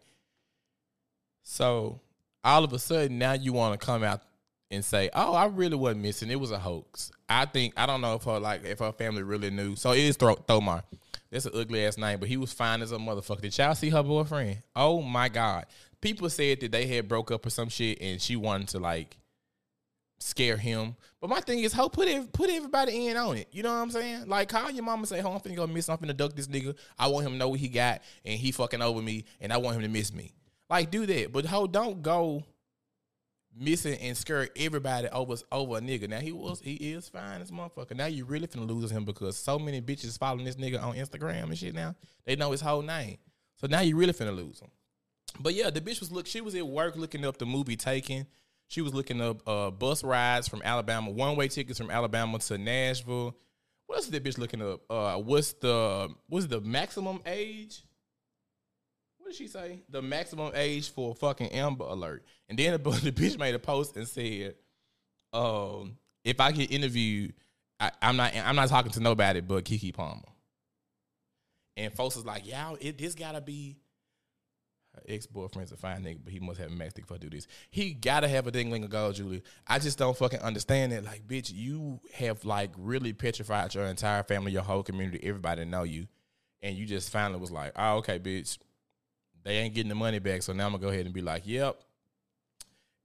So all of a sudden now you want to come out and say, "Oh, I really wasn't missing. It was a hoax." I think I don't know if her like if her family really knew. So it is Thro- Thomar. That's an ugly ass name, but he was fine as a motherfucker. Did y'all see her boyfriend? Oh my god, people said that they had broke up or some shit, and she wanted to like scare him. But my thing is, ho, put it, put everybody in on it. You know what I'm saying? Like, call your mama, say, "Ho, I'm finna go miss. I'm finna duck this nigga. I want him to know what he got, and he fucking over me, and I want him to miss me. Like, do that. But ho, don't go missing and scare everybody over over a nigga. Now he was, he is fine as motherfucker. Now you really finna lose him because so many bitches following this nigga on Instagram and shit. Now they know his whole name. So now you really finna lose him. But yeah, the bitch was look. She was at work looking up the movie Taken. She was looking up uh, bus rides from Alabama, one way tickets from Alabama to Nashville. What else is that bitch looking up? Uh, what's the what's the maximum age? Did she say? The maximum age for fucking Amber Alert. And then the, <laughs> the bitch made a post and said, um, "If I get interviewed, I, I'm not I'm not talking to nobody but Keke Palmer." And folks was like, "Y'all, it this gotta be." Her ex-boyfriend's a fine nigga, but he must have a mastic for do this. He gotta have a dingling of gold, Julie. I just don't fucking understand it. Like, bitch, you have like really petrified your entire family, your whole community, everybody know you, and you just finally was like, oh, okay, bitch, they ain't getting the money back, so now I'm gonna go ahead and be like, yep,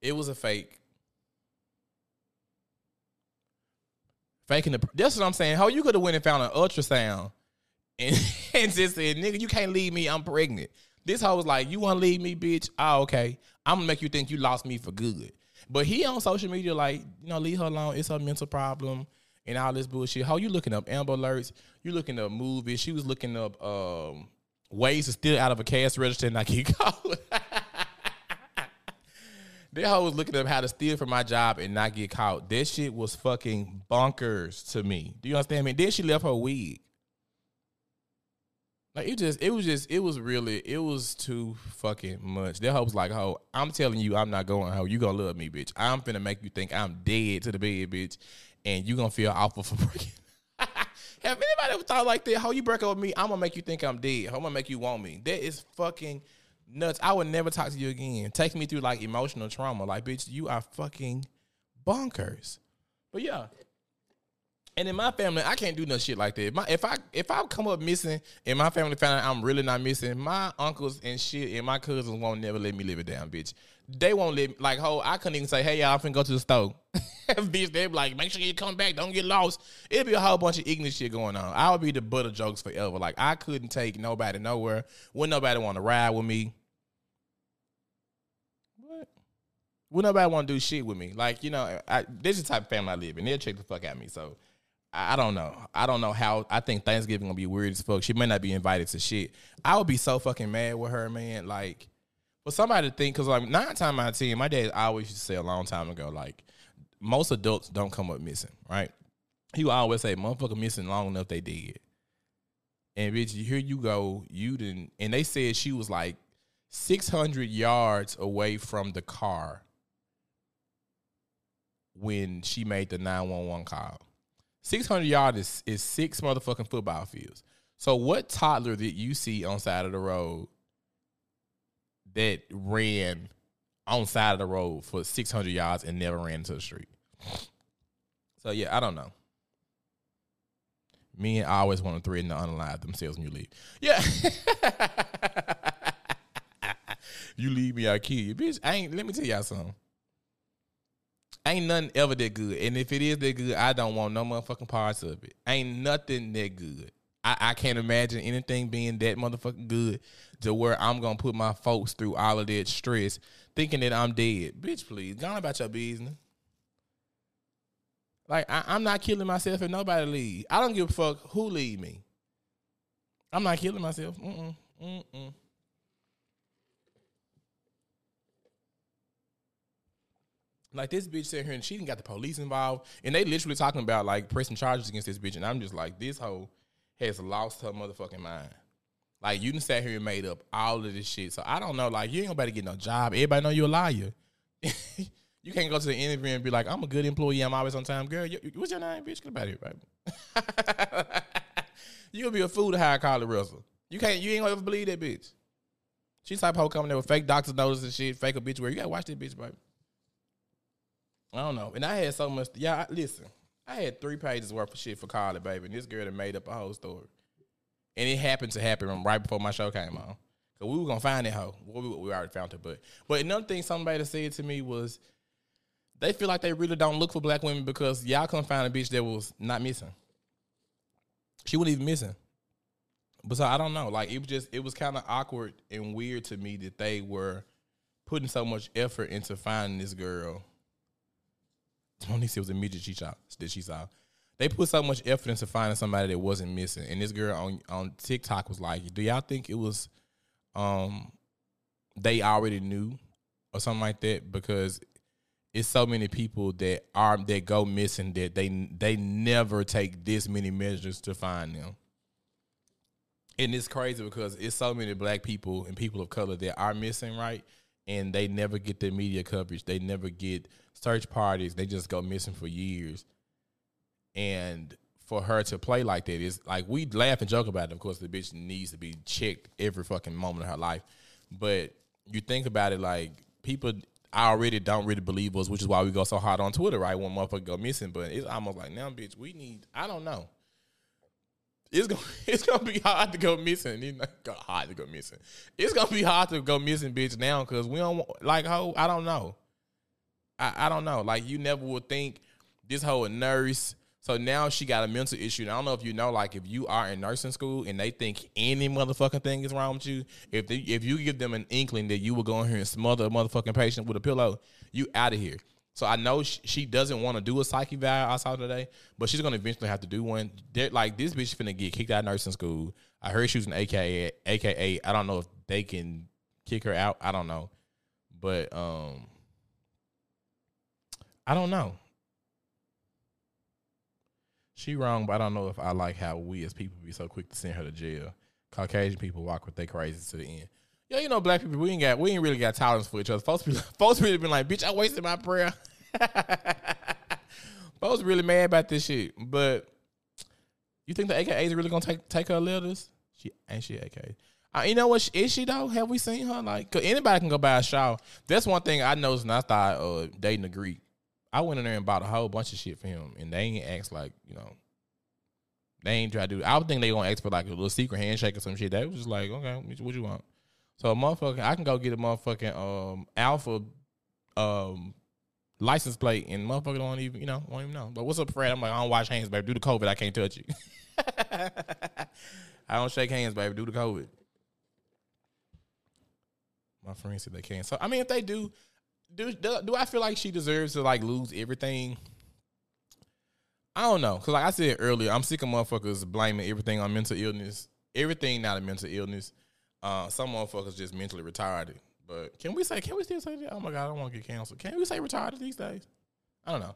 it was a fake. Faking the. That's what I'm saying. How you could have went and found an ultrasound and, <laughs> and just said, nigga, you can't leave me. I'm pregnant. This hoe was like, you want to leave me, bitch? Oh, okay. I'm gonna make you think you lost me for good. But he on social media like, you know, leave her alone. It's her mental problem and all this bullshit. How you looking up Amber Alerts? You looking up movies? She was looking up um, ways to steal out of a cash register and not get caught. that hoe was looking up how to steal from my job and not get caught. That shit was fucking bonkers to me. Do you understand me? Then she left her wig. Like it just, it was just, it was really, it was too fucking much. That hoe was like, "Ho, I'm telling you, I'm not going. Ho, you gonna love me, bitch. I'm finna make you think I'm dead to the bed, bitch, and you gonna feel awful for <laughs> breaking." Have anybody ever thought like that? How you break up with me? I'm gonna make you think I'm dead. I'm gonna make you want me. That is fucking nuts. I would never talk to you again. Take me through like emotional trauma. Like, bitch, you are fucking bonkers. But yeah, and in my family, I can't do no shit like that. My, if I if I come up missing and my family found out I'm really not missing, my uncles and shit and my cousins won't never let me live it down, bitch. They won't let like ho. I couldn't even say, hey y'all, I'm finna go to the store. <laughs> bitch, they be like, make sure you come back, don't get lost. It'd be a whole bunch of ignorant shit going on. I would be the butt of jokes forever. Like I couldn't take nobody nowhere. Wouldn't nobody want to ride with me. What? Would nobody want to do shit with me? Like you know, I, this is the type of family I live in. They'll check the fuck at me. So I don't know. I don't know how. I think Thanksgiving gonna be weird as fuck. She may not be invited to shit. I would be so fucking mad with her, man. Like, for somebody to think, because like nine times out of ten, my dad always used to say a long time ago, like most adults don't come up missing, right? He would always say, "Motherfucker missing long enough, they did." And bitch, here you go, you didn't. And they said she was like six hundred yards away from the car when she made the nine one one call. 600 yards is, is six motherfucking football fields. So what toddler did you see on side of the road that ran on side of the road for 600 yards and never ran into the street? So yeah, I don't know. Me and I always want to threaten to unalive themselves when you leave. Yeah. <laughs> you leave me, I kill you. Bitch, I ain't let me tell y'all something. Ain't nothing ever that good. And if it is that good, I don't want no motherfucking parts of it. Ain't nothing that good. I, I can't imagine anything being that motherfucking good to where I'm gonna put my folks through all of that stress thinking that I'm dead. Bitch, please, go on about your business. Like I, I'm not killing myself if nobody leave. I don't give a fuck who leave me. I'm not killing myself. Mm-mm. Mm-mm. Like this bitch sitting here and she didn't got the police involved, and they literally talking about like pressing charges against this bitch, and I'm just like, this hoe has lost her motherfucking mind. Like you done sat here and made up all of this shit, so I don't know. Like you ain't gonna get no job. Everybody know you a liar. <laughs> you can't go to the interview and be like, I'm a good employee. I'm always on time, girl. You, what's your name, bitch? Get about here, baby. <laughs> you gonna be a fool to hire Carlee Russell. You can't. You ain't gonna ever believe that bitch. She's like hoe coming there with fake doctor's notice and shit, fake obituary. You gotta watch that bitch, baby. I don't know. And I had so much. Yeah, I, listen. I had three pages worth of shit for Carlee, baby, and this girl that made up a whole story. And it happened to happen right before my show came on. Cause we were gonna find that hoe. We, we already found her, but but another thing somebody said to me was they feel like they really don't look for black women because y'all couldn't find a bitch that was not missing. She wasn't even missing. But so I don't know. Like it was just it was kind of awkward and weird to me that they were putting so much effort into finding this girl. It was a midget she saw that she saw. They put so much effort into finding somebody that wasn't missing. And this girl on on TikTok was like, "Do y'all think it was um they already knew or something like that because it's so many people that are that go missing that they they never take this many measures to find them. And it's crazy because it's so many black people and people of color that are missing, right? And they never get the media coverage. They never get search parties. They just go missing for years. And for her to play like that is like we laugh and joke about it. Of course, the bitch needs to be checked every fucking moment of her life. But you think about it, like people I already don't really believe us, which is why we go so hard on Twitter, right? When motherfucker go missing, but it's almost like now, bitch, we need. I don't know. It's gonna <laughs> it's gonna be hard to go missing. It's not hard to go missing. It's gonna be hard to go missing, bitch, now because we don't like hoe. I don't know. I, I don't know. Like you never would think this whole nurse. So now she got a mental issue. And I don't know if you know, like if you are in nursing school and they think any motherfucking thing is wrong with you, if they, if you give them an inkling that you will go here and smother a motherfucking patient with a pillow, you out of here. So I know she, she doesn't want to do a psyche eval outside today, but she's gonna eventually have to do one. They're, like this bitch is finna get kicked out of nursing school. I heard she was an AKA AKA. I don't know if they can kick her out. I don't know, but um, I don't know. She wrong, but I don't know if I like how we as people be so quick to send her to jail. Caucasian people walk with their crazy to the end. Yeah, you know, black people, we ain't got we ain't really got tolerance for each other. Folks, <laughs> folks really been like, bitch, I wasted my prayer. <laughs> folks really mad about this shit. But you think the AKA is really gonna take take her letters? She ain't she AKA. Uh, you know what? Is she though? Have we seen her? Like, cause anybody can go buy a shawl. That's one thing I noticed. And I thought uh, dating a Greek. I went in there and bought a whole bunch of shit for him, and they ain't asked like you know. They ain't try to do. I would think they gonna ask for like a little secret handshake or some shit. They was just like, okay, what you want? So a motherfucker, I can go get a motherfucking um alpha um license plate, and motherfucker don't even you know won't even know. But what's up, Fred? I'm like, I don't wash hands, baby. Due to COVID. I can't touch you. <laughs> I don't shake hands, baby. Do the COVID. My friend said they can't. So I mean, if they do do, do I feel like she deserves to like lose everything? I don't know, cause like I said earlier, I'm sick of motherfuckers blaming everything on mental illness. Everything not a mental illness. Uh, some motherfuckers just mentally retarded. But can we say? Can we still say that? Oh my god, I don't want to get canceled. Can we say retarded these days? I don't know.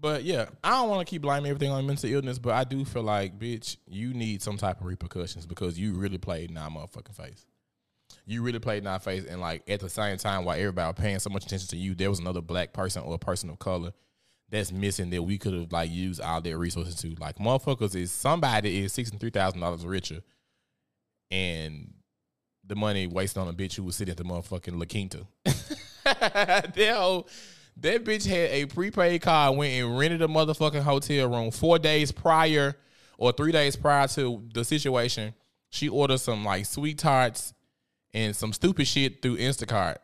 But yeah, I don't want to keep blaming everything on mental illness, but I do feel like, bitch, you need some type of repercussions because you really played in our motherfucking face. You really played in our face, and like at the same time, while everybody was paying so much attention to you, there was another black person or a person of color that's missing that we could have like used all their resources to. Like motherfuckers is somebody is sixty three thousand dollars richer, and the money wasted on a bitch who was sitting at the motherfucking La Quinta. <laughs> that that bitch had a prepaid card, went and rented a motherfucking hotel room four days prior or three days prior to the situation. She ordered some like sweet tarts and some stupid shit through Instacart.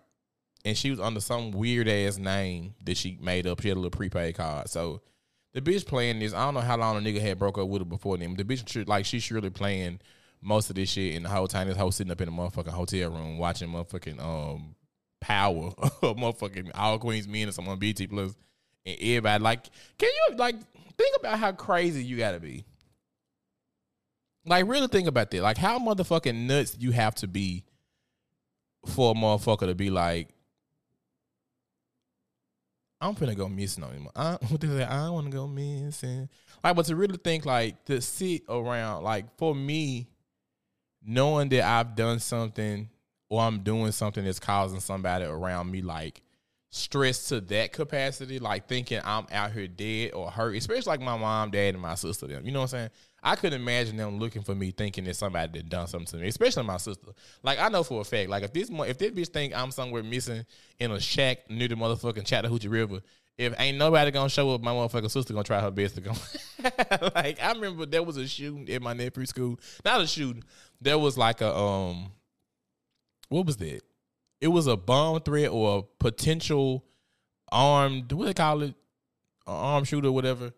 And she was under some weird ass name that she made up. She had a little prepaid card. So the bitch playing this. I don't know how long the nigga had broke up with her before then. The bitch like she's surely playing most of this shit, and the whole time this hoe sitting up in a motherfucking hotel room watching motherfucking um Power, <laughs> motherfucking All Queens Men or something on BT Plus, and everybody like, can you like think about how crazy you gotta be? Like really think about that. Like how motherfucking nuts you have to be for a motherfucker to be like, I'm finna go missing on him. I, <laughs> I don't want to go missing. Like, but to really think like to sit around, like for me, knowing that I've done something or I'm doing something that's causing somebody around me like stress to that capacity, like thinking I'm out here dead or hurt, especially like my mom, dad, and my sister. Them, you know what I'm saying? I could imagine them looking for me, thinking that somebody had done something to me, especially my sister. Like I know for a fact, like if this if this bitch think I'm somewhere missing in a shack near the motherfucking Chattahoochee River, if ain't nobody gonna show up, my motherfucking sister gonna try her best to go. <laughs> like I remember there was a shooting at my nephew's school, not a shooting. There was like a um what was that? It was a bomb threat or a potential armed what they call it, an armed shooter, or whatever,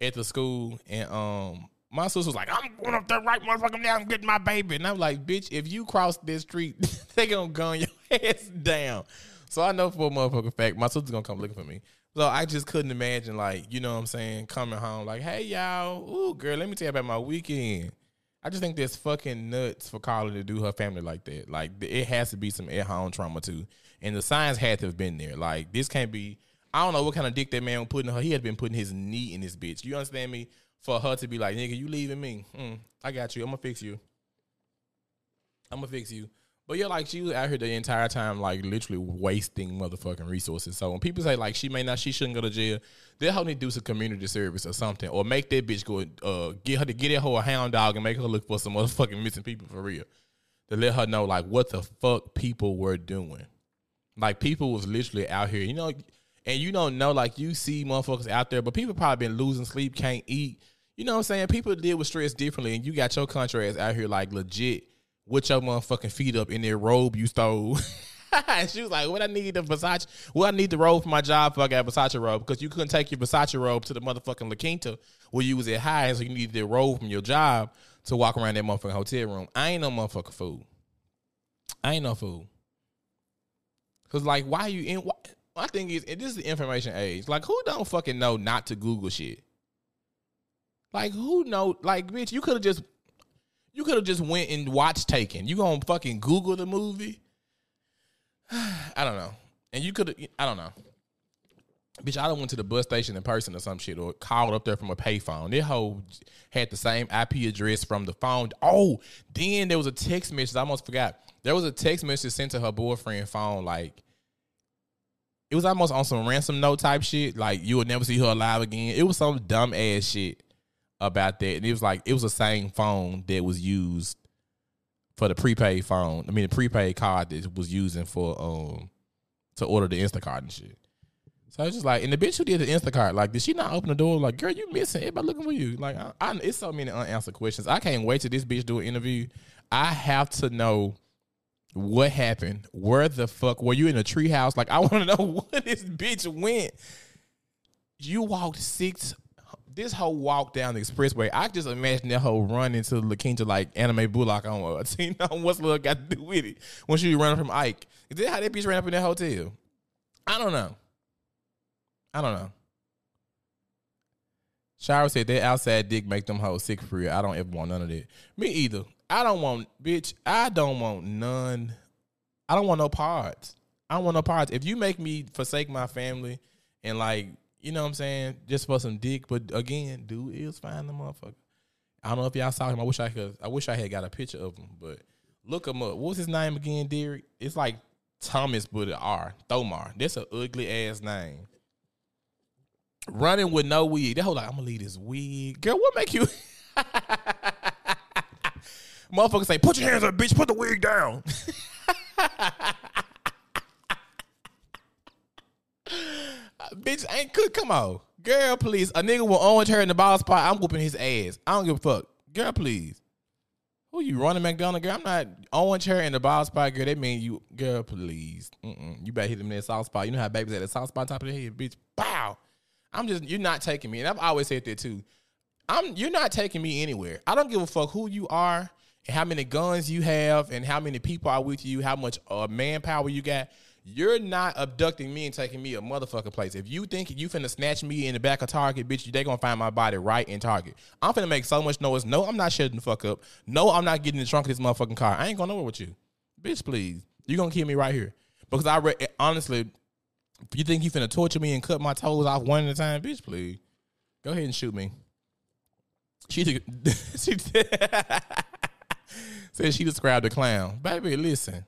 at the school. And um, my sister was like, "I'm going up there right motherfucker now and getting my baby." And I'm like, "Bitch, if you cross this street, <laughs> they gonna gun your <laughs> ass down." So I know for a motherfucking fact, my sister's gonna come looking for me. So I just couldn't imagine, like, you know what I'm saying, coming home like, "Hey y'all, ooh girl, let me tell you about my weekend." I just think that's fucking nuts for Carla to do her family like that. Like it has to be some at home trauma too, and the signs had to have been there. Like this can't be. I don't know what kind of dick that man was putting her. He had been putting his knee in this bitch. You understand me? For her to be like, nigga, you leaving me? Mm, I got you. I'm gonna fix you. I'm gonna fix you. But yeah, like she was out here the entire time, like literally wasting motherfucking resources. So when people say like she may not, she shouldn't go to jail, they'll help me do some community service or something, or make that bitch go, uh, get her to get that whole hound dog and make her look for some motherfucking missing people for real. To let her know like what the fuck people were doing. Like people was literally out here, you know, and you don't know, like you see motherfuckers out there, but people probably been losing sleep, can't eat. You know what I'm saying? People deal with stress differently, and you got your country ass out here like legit with your motherfucking feet up in their robe you stole. and <laughs> she was like, "What I need the Versace? What I need the robe for my job? For I got Versace robe because you couldn't take your Versace robe to the motherfucking La Quinta where you was at high, so you needed the robe from your job to walk around that motherfucking hotel room. I ain't no motherfucking fool. I ain't no fool. Cause like, why you in? Why, my thing is, this is the information age. Like, who don't fucking know not to Google shit? Like, who know? Like, bitch, you could have just you could have just went and watched Taken. You gonna fucking Google the movie? <sighs> I don't know. And you could I don't know. Bitch, I went to the bus station in person or some shit or called up there from a payphone. That hoe had the same IP address from the phone. Oh, then there was a text message. I almost forgot. There was a text message sent to her boyfriend phone. Like, it was almost on some ransom note type shit. Like, you would never see her alive again. It was some dumb ass shit about that. And it was like, it was the same phone that was used for the prepaid phone. I mean, the prepaid card that was using for, um, to order the Instacart and shit. So it's just like, and the bitch who did the Instacart, like, did she not open the door? Like, girl, you missing? Everybody looking for you. Like, I, I, it's so many unanswered questions. I can't wait till this bitch do an interview. I have to know what happened. Where the fuck were you in a treehouse? Like, I want to <laughs> know where this bitch went. You walked six. This whole walk down the expressway. I just imagine that whole run into La Quinta like Anna Mae Bullock on uh, <laughs> you know what's love got to do with it when she was running from Ike. Is that how that bitch ran up in that hotel? I don't know. I don't know. Shira said that outside dick make them hoes sick for real. I don't ever want none of that. Me either. I don't want bitch. I don't want none. I don't want no parts. I don't want no parts. If you make me forsake my family and like, you know what I'm saying, just for some dick, but again, dude is fine the motherfucker. I don't know if y'all saw him. I wish I could I wish I had got a picture of him, but look him up. What's his name again, Derek? It's like Thomas but an R. Thomar. That's an ugly ass name running with no wig. That whole like, I'm gonna leave this wig. Girl, what make you <laughs> Motherfuckers say, put your hands up, bitch, put the wig down. <laughs> bitch ain't good. Come on. Girl, please. A nigga will orange her in the ball spot. I'm whooping his ass. I don't give a fuck. Girl, please. Who you running McDonald, girl? I'm not orange her in the ball spot, girl. That mean you, girl, please. Mm-mm. You better hit him in that soft spot. You know how babies at the soft spot top of the head, bitch. Bow. I'm just you're not taking me, and I've always said that too. I'm you're not taking me anywhere. I don't give a fuck who you are, and how many guns you have, and how many people are with you, how much uh, manpower you got. You're not abducting me and taking me a motherfucking place. If you think you finna snatch me in the back of Target, bitch, they gonna find my body right in Target. I'm finna make so much noise. No, I'm not shutting the fuck up. No, I'm not getting in the trunk of this motherfucking car. I ain't going nowhere with you, bitch. Please, you gonna keep me right here because I re- honestly you think you finna torture me and cut my toes off one at a time? Bitch, please. Go ahead and shoot me. She <laughs> she <laughs> said she described the clown. Baby, listen.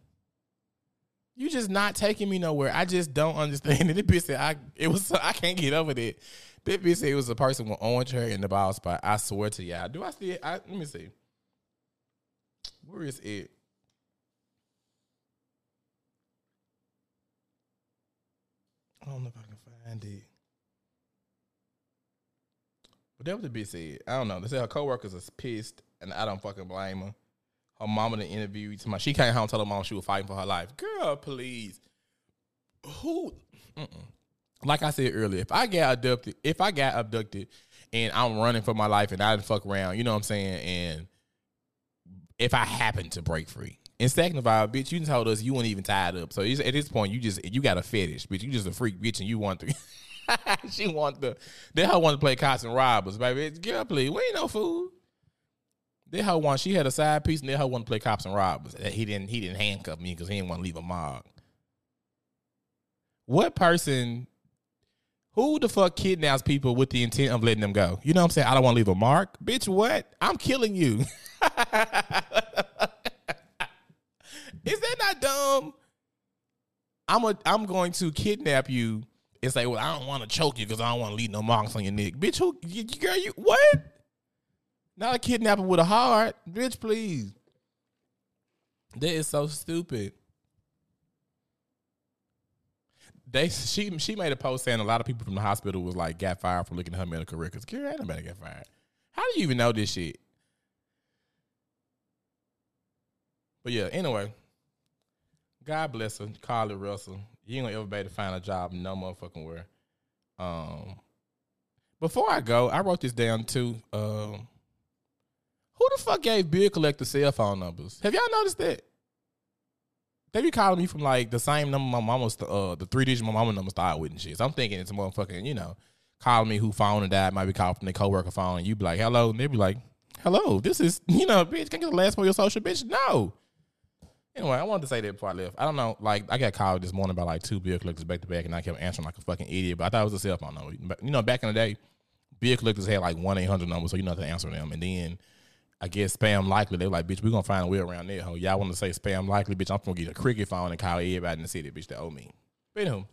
You just not taking me nowhere. I just don't understand it. <laughs> This bitch said I it was <laughs> I can't get over that. This bitch said it was a person with orange hair in the ball spot. I swear to y'all. Do I see it? I, let me see. Where is it? I don't know if I can find it. But that was the bitch said. I don't know. They said her coworkers is pissed, and I don't fucking blame her. Her mama to interview. To my, she came home and told her mom she was fighting for her life. Girl, please. Who? Mm-mm. Like I said earlier, if I get abducted, if I got abducted, and I'm running for my life, and I didn't fuck around, you know what I'm saying, and if I happen to break free. And second of all, bitch, you told us you weren't even tied up. So at this point, you just you got a fetish, bitch. You just a freak, bitch, and you want to. <laughs> she want the. That hoe want to play cops and robbers, baby. Girl, please, we ain't no fool. That hoe want. She had a side piece, and that hoe want to play cops and robbers. He didn't. He didn't handcuff me because he didn't want to leave a mark. What person? Who the fuck kidnaps people with the intent of letting them go? You know what I'm saying? I don't want to leave a mark, bitch. What? I'm killing you. <laughs> Is that not dumb? I'm a, I'm going to kidnap you and say, well, I don't want to choke you because I don't want to leave no marks on your neck, bitch. Who, you- girl, you what? Not a kidnapper with a heart, bitch. Please. That is so stupid. They she she made a post saying a lot of people from the hospital was like got fired for looking at her medical records. Girl, ain't nobody got fired. How do you even know this shit? But yeah, anyway. God bless her, Carlee Russell. You ain't gonna ever be able to find a job no motherfucking where. Um before I go, I wrote this down too. Um who the fuck gave bill collector cell phone numbers? Have y'all noticed that? They be calling me from like the same number my mama's uh the three digit my mama number started with and shit. So I'm thinking it's a motherfucking, you know, calling me who phone and died, might be calling from their coworker phone, and you be like, hello, and they be like, Hello, this is <laughs> you know, bitch, can I get the last one of your social bitch? No. Anyway, I wanted to say that before I left. I don't know, like I got called this morning by like two bill collectors back to back, and I kept answering like a fucking idiot. But I thought it was a cell phone number. You know, back in the day, bill collectors had like one eight hundred numbers, so you know to answer them. And then I guess spam likely. They were like, bitch, we gonna find a way around there. Ho, y'all want to say spam likely, bitch? I'm gonna get a cricket phone and call everybody in the city, bitch, that owe me. But anywho,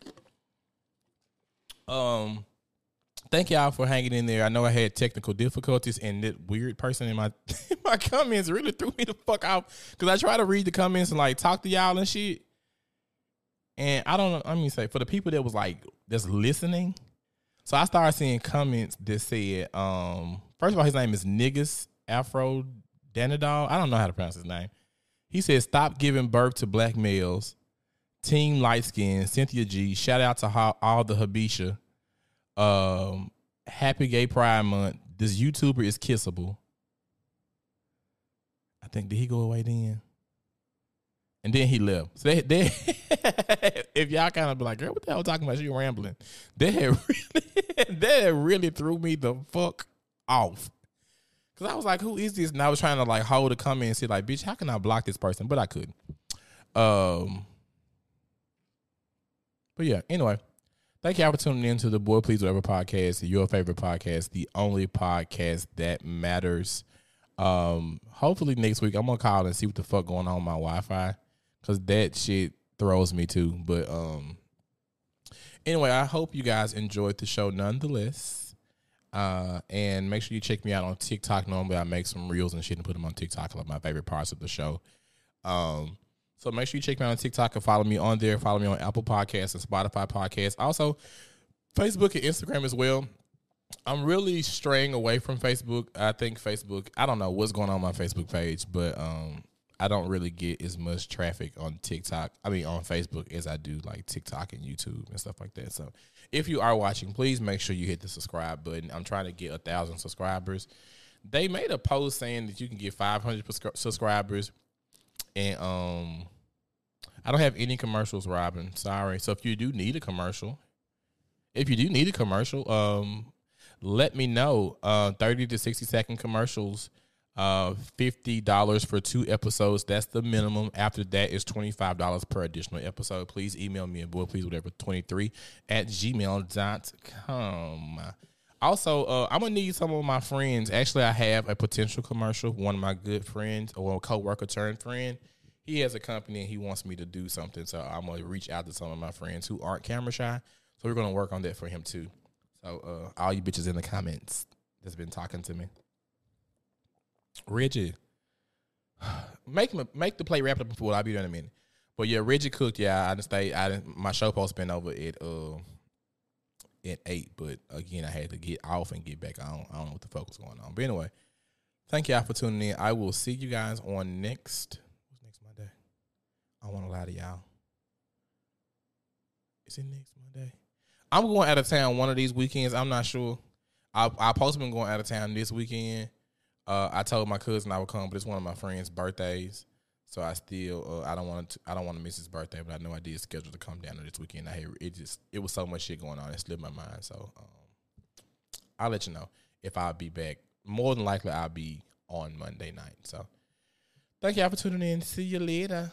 um, thank y'all for hanging in there. I know I had technical difficulties, and that weird person in my <laughs> in my comments really threw me the fuck off because I try to read the comments and like talk to y'all and shit. And I don't know. Let me say for the people that was like that's listening. So I started seeing comments that said, um, first of all, his name is Niggas Afro Danadol. I don't know how to pronounce his name. He said, "Stop giving birth to black males." Team Light Skin, Cynthia G. Shout out to all the Habesha. Um, Happy Gay Pride Month. This YouTuber is kissable. I think did he go away then? And then he left. So they, they <laughs> if y'all kind of be like, girl, what the hell talking about? You rambling. That <laughs> really, had really threw me the fuck off. Cause I was like, who is this? And I was trying to like hold a comment and see, like, bitch, how can I block this person? But I couldn't. Um, but yeah, anyway, thank y'all for tuning in to the Boy Please Whatever podcast, your favorite podcast, the only podcast that matters. Um, hopefully next week I'm gonna call and see what the fuck going on with my Wi-Fi, cause that shit throws me too. But um, anyway, I hope you guys enjoyed the show nonetheless. Uh, and make sure you check me out on TikTok. Normally, I make some reels and shit and put them on TikTok, like my favorite parts of the show. Um, so make sure you check me out on TikTok and follow me on there. Follow me on Apple Podcasts and Spotify Podcasts. Also, Facebook and Instagram as well. I'm really straying away from Facebook. I think Facebook, I don't know what's going on, on my Facebook page, but um I don't really get as much traffic on TikTok. I mean on Facebook as I do like TikTok and YouTube and stuff like that. So if you are watching, please make sure you hit the subscribe button. I'm trying to get a thousand subscribers. They made a post saying that you can get 500 prescri- subscribers, and um, I don't have any commercials, Robin. Sorry. So if you do need a commercial, if you do need a commercial, um, let me know. Uh, 30 to 60 second commercials, uh, $50 for two episodes. That's the minimum. After that is $25 per additional episode. Please email me at boy, please, whatever, 23 at gmail.com. Also, uh, I'm gonna need some of my friends. Actually, I have a potential commercial. One of my good friends or a coworker turned friend. He has a company and he wants me to do something. So I'm gonna reach out to some of my friends who aren't camera shy. So we're gonna work on that for him too. So uh, all you bitches in the comments that's been talking to me, Reggie, <sighs> make make the play wrap up before I'll be there in a minute. But yeah, Reggie cooked. Yeah, I didn't stay. I didn't. My show post been over at uh at eight, but again, I had to get off and get back. I don't. I don't know what the fuck was going on. But anyway, Thank y'all for tuning in. I will see you guys on next. What's next Monday? I want to lie to y'all. Is it next Monday? I'm going out of town one of these weekends. I'm not sure. I I to been going out of town this weekend. Uh, I told my cousin I would come, but it's one of my friends' birthdays, so I still uh, I don't want to I don't want to miss his birthday, but I know I did schedule to come down there this weekend. I had, it just it was so much shit going on, it slipped my mind. So um, I'll let you know if I'll be back. More than likely, I'll be on Monday night. So thank y'all for tuning in. See you later.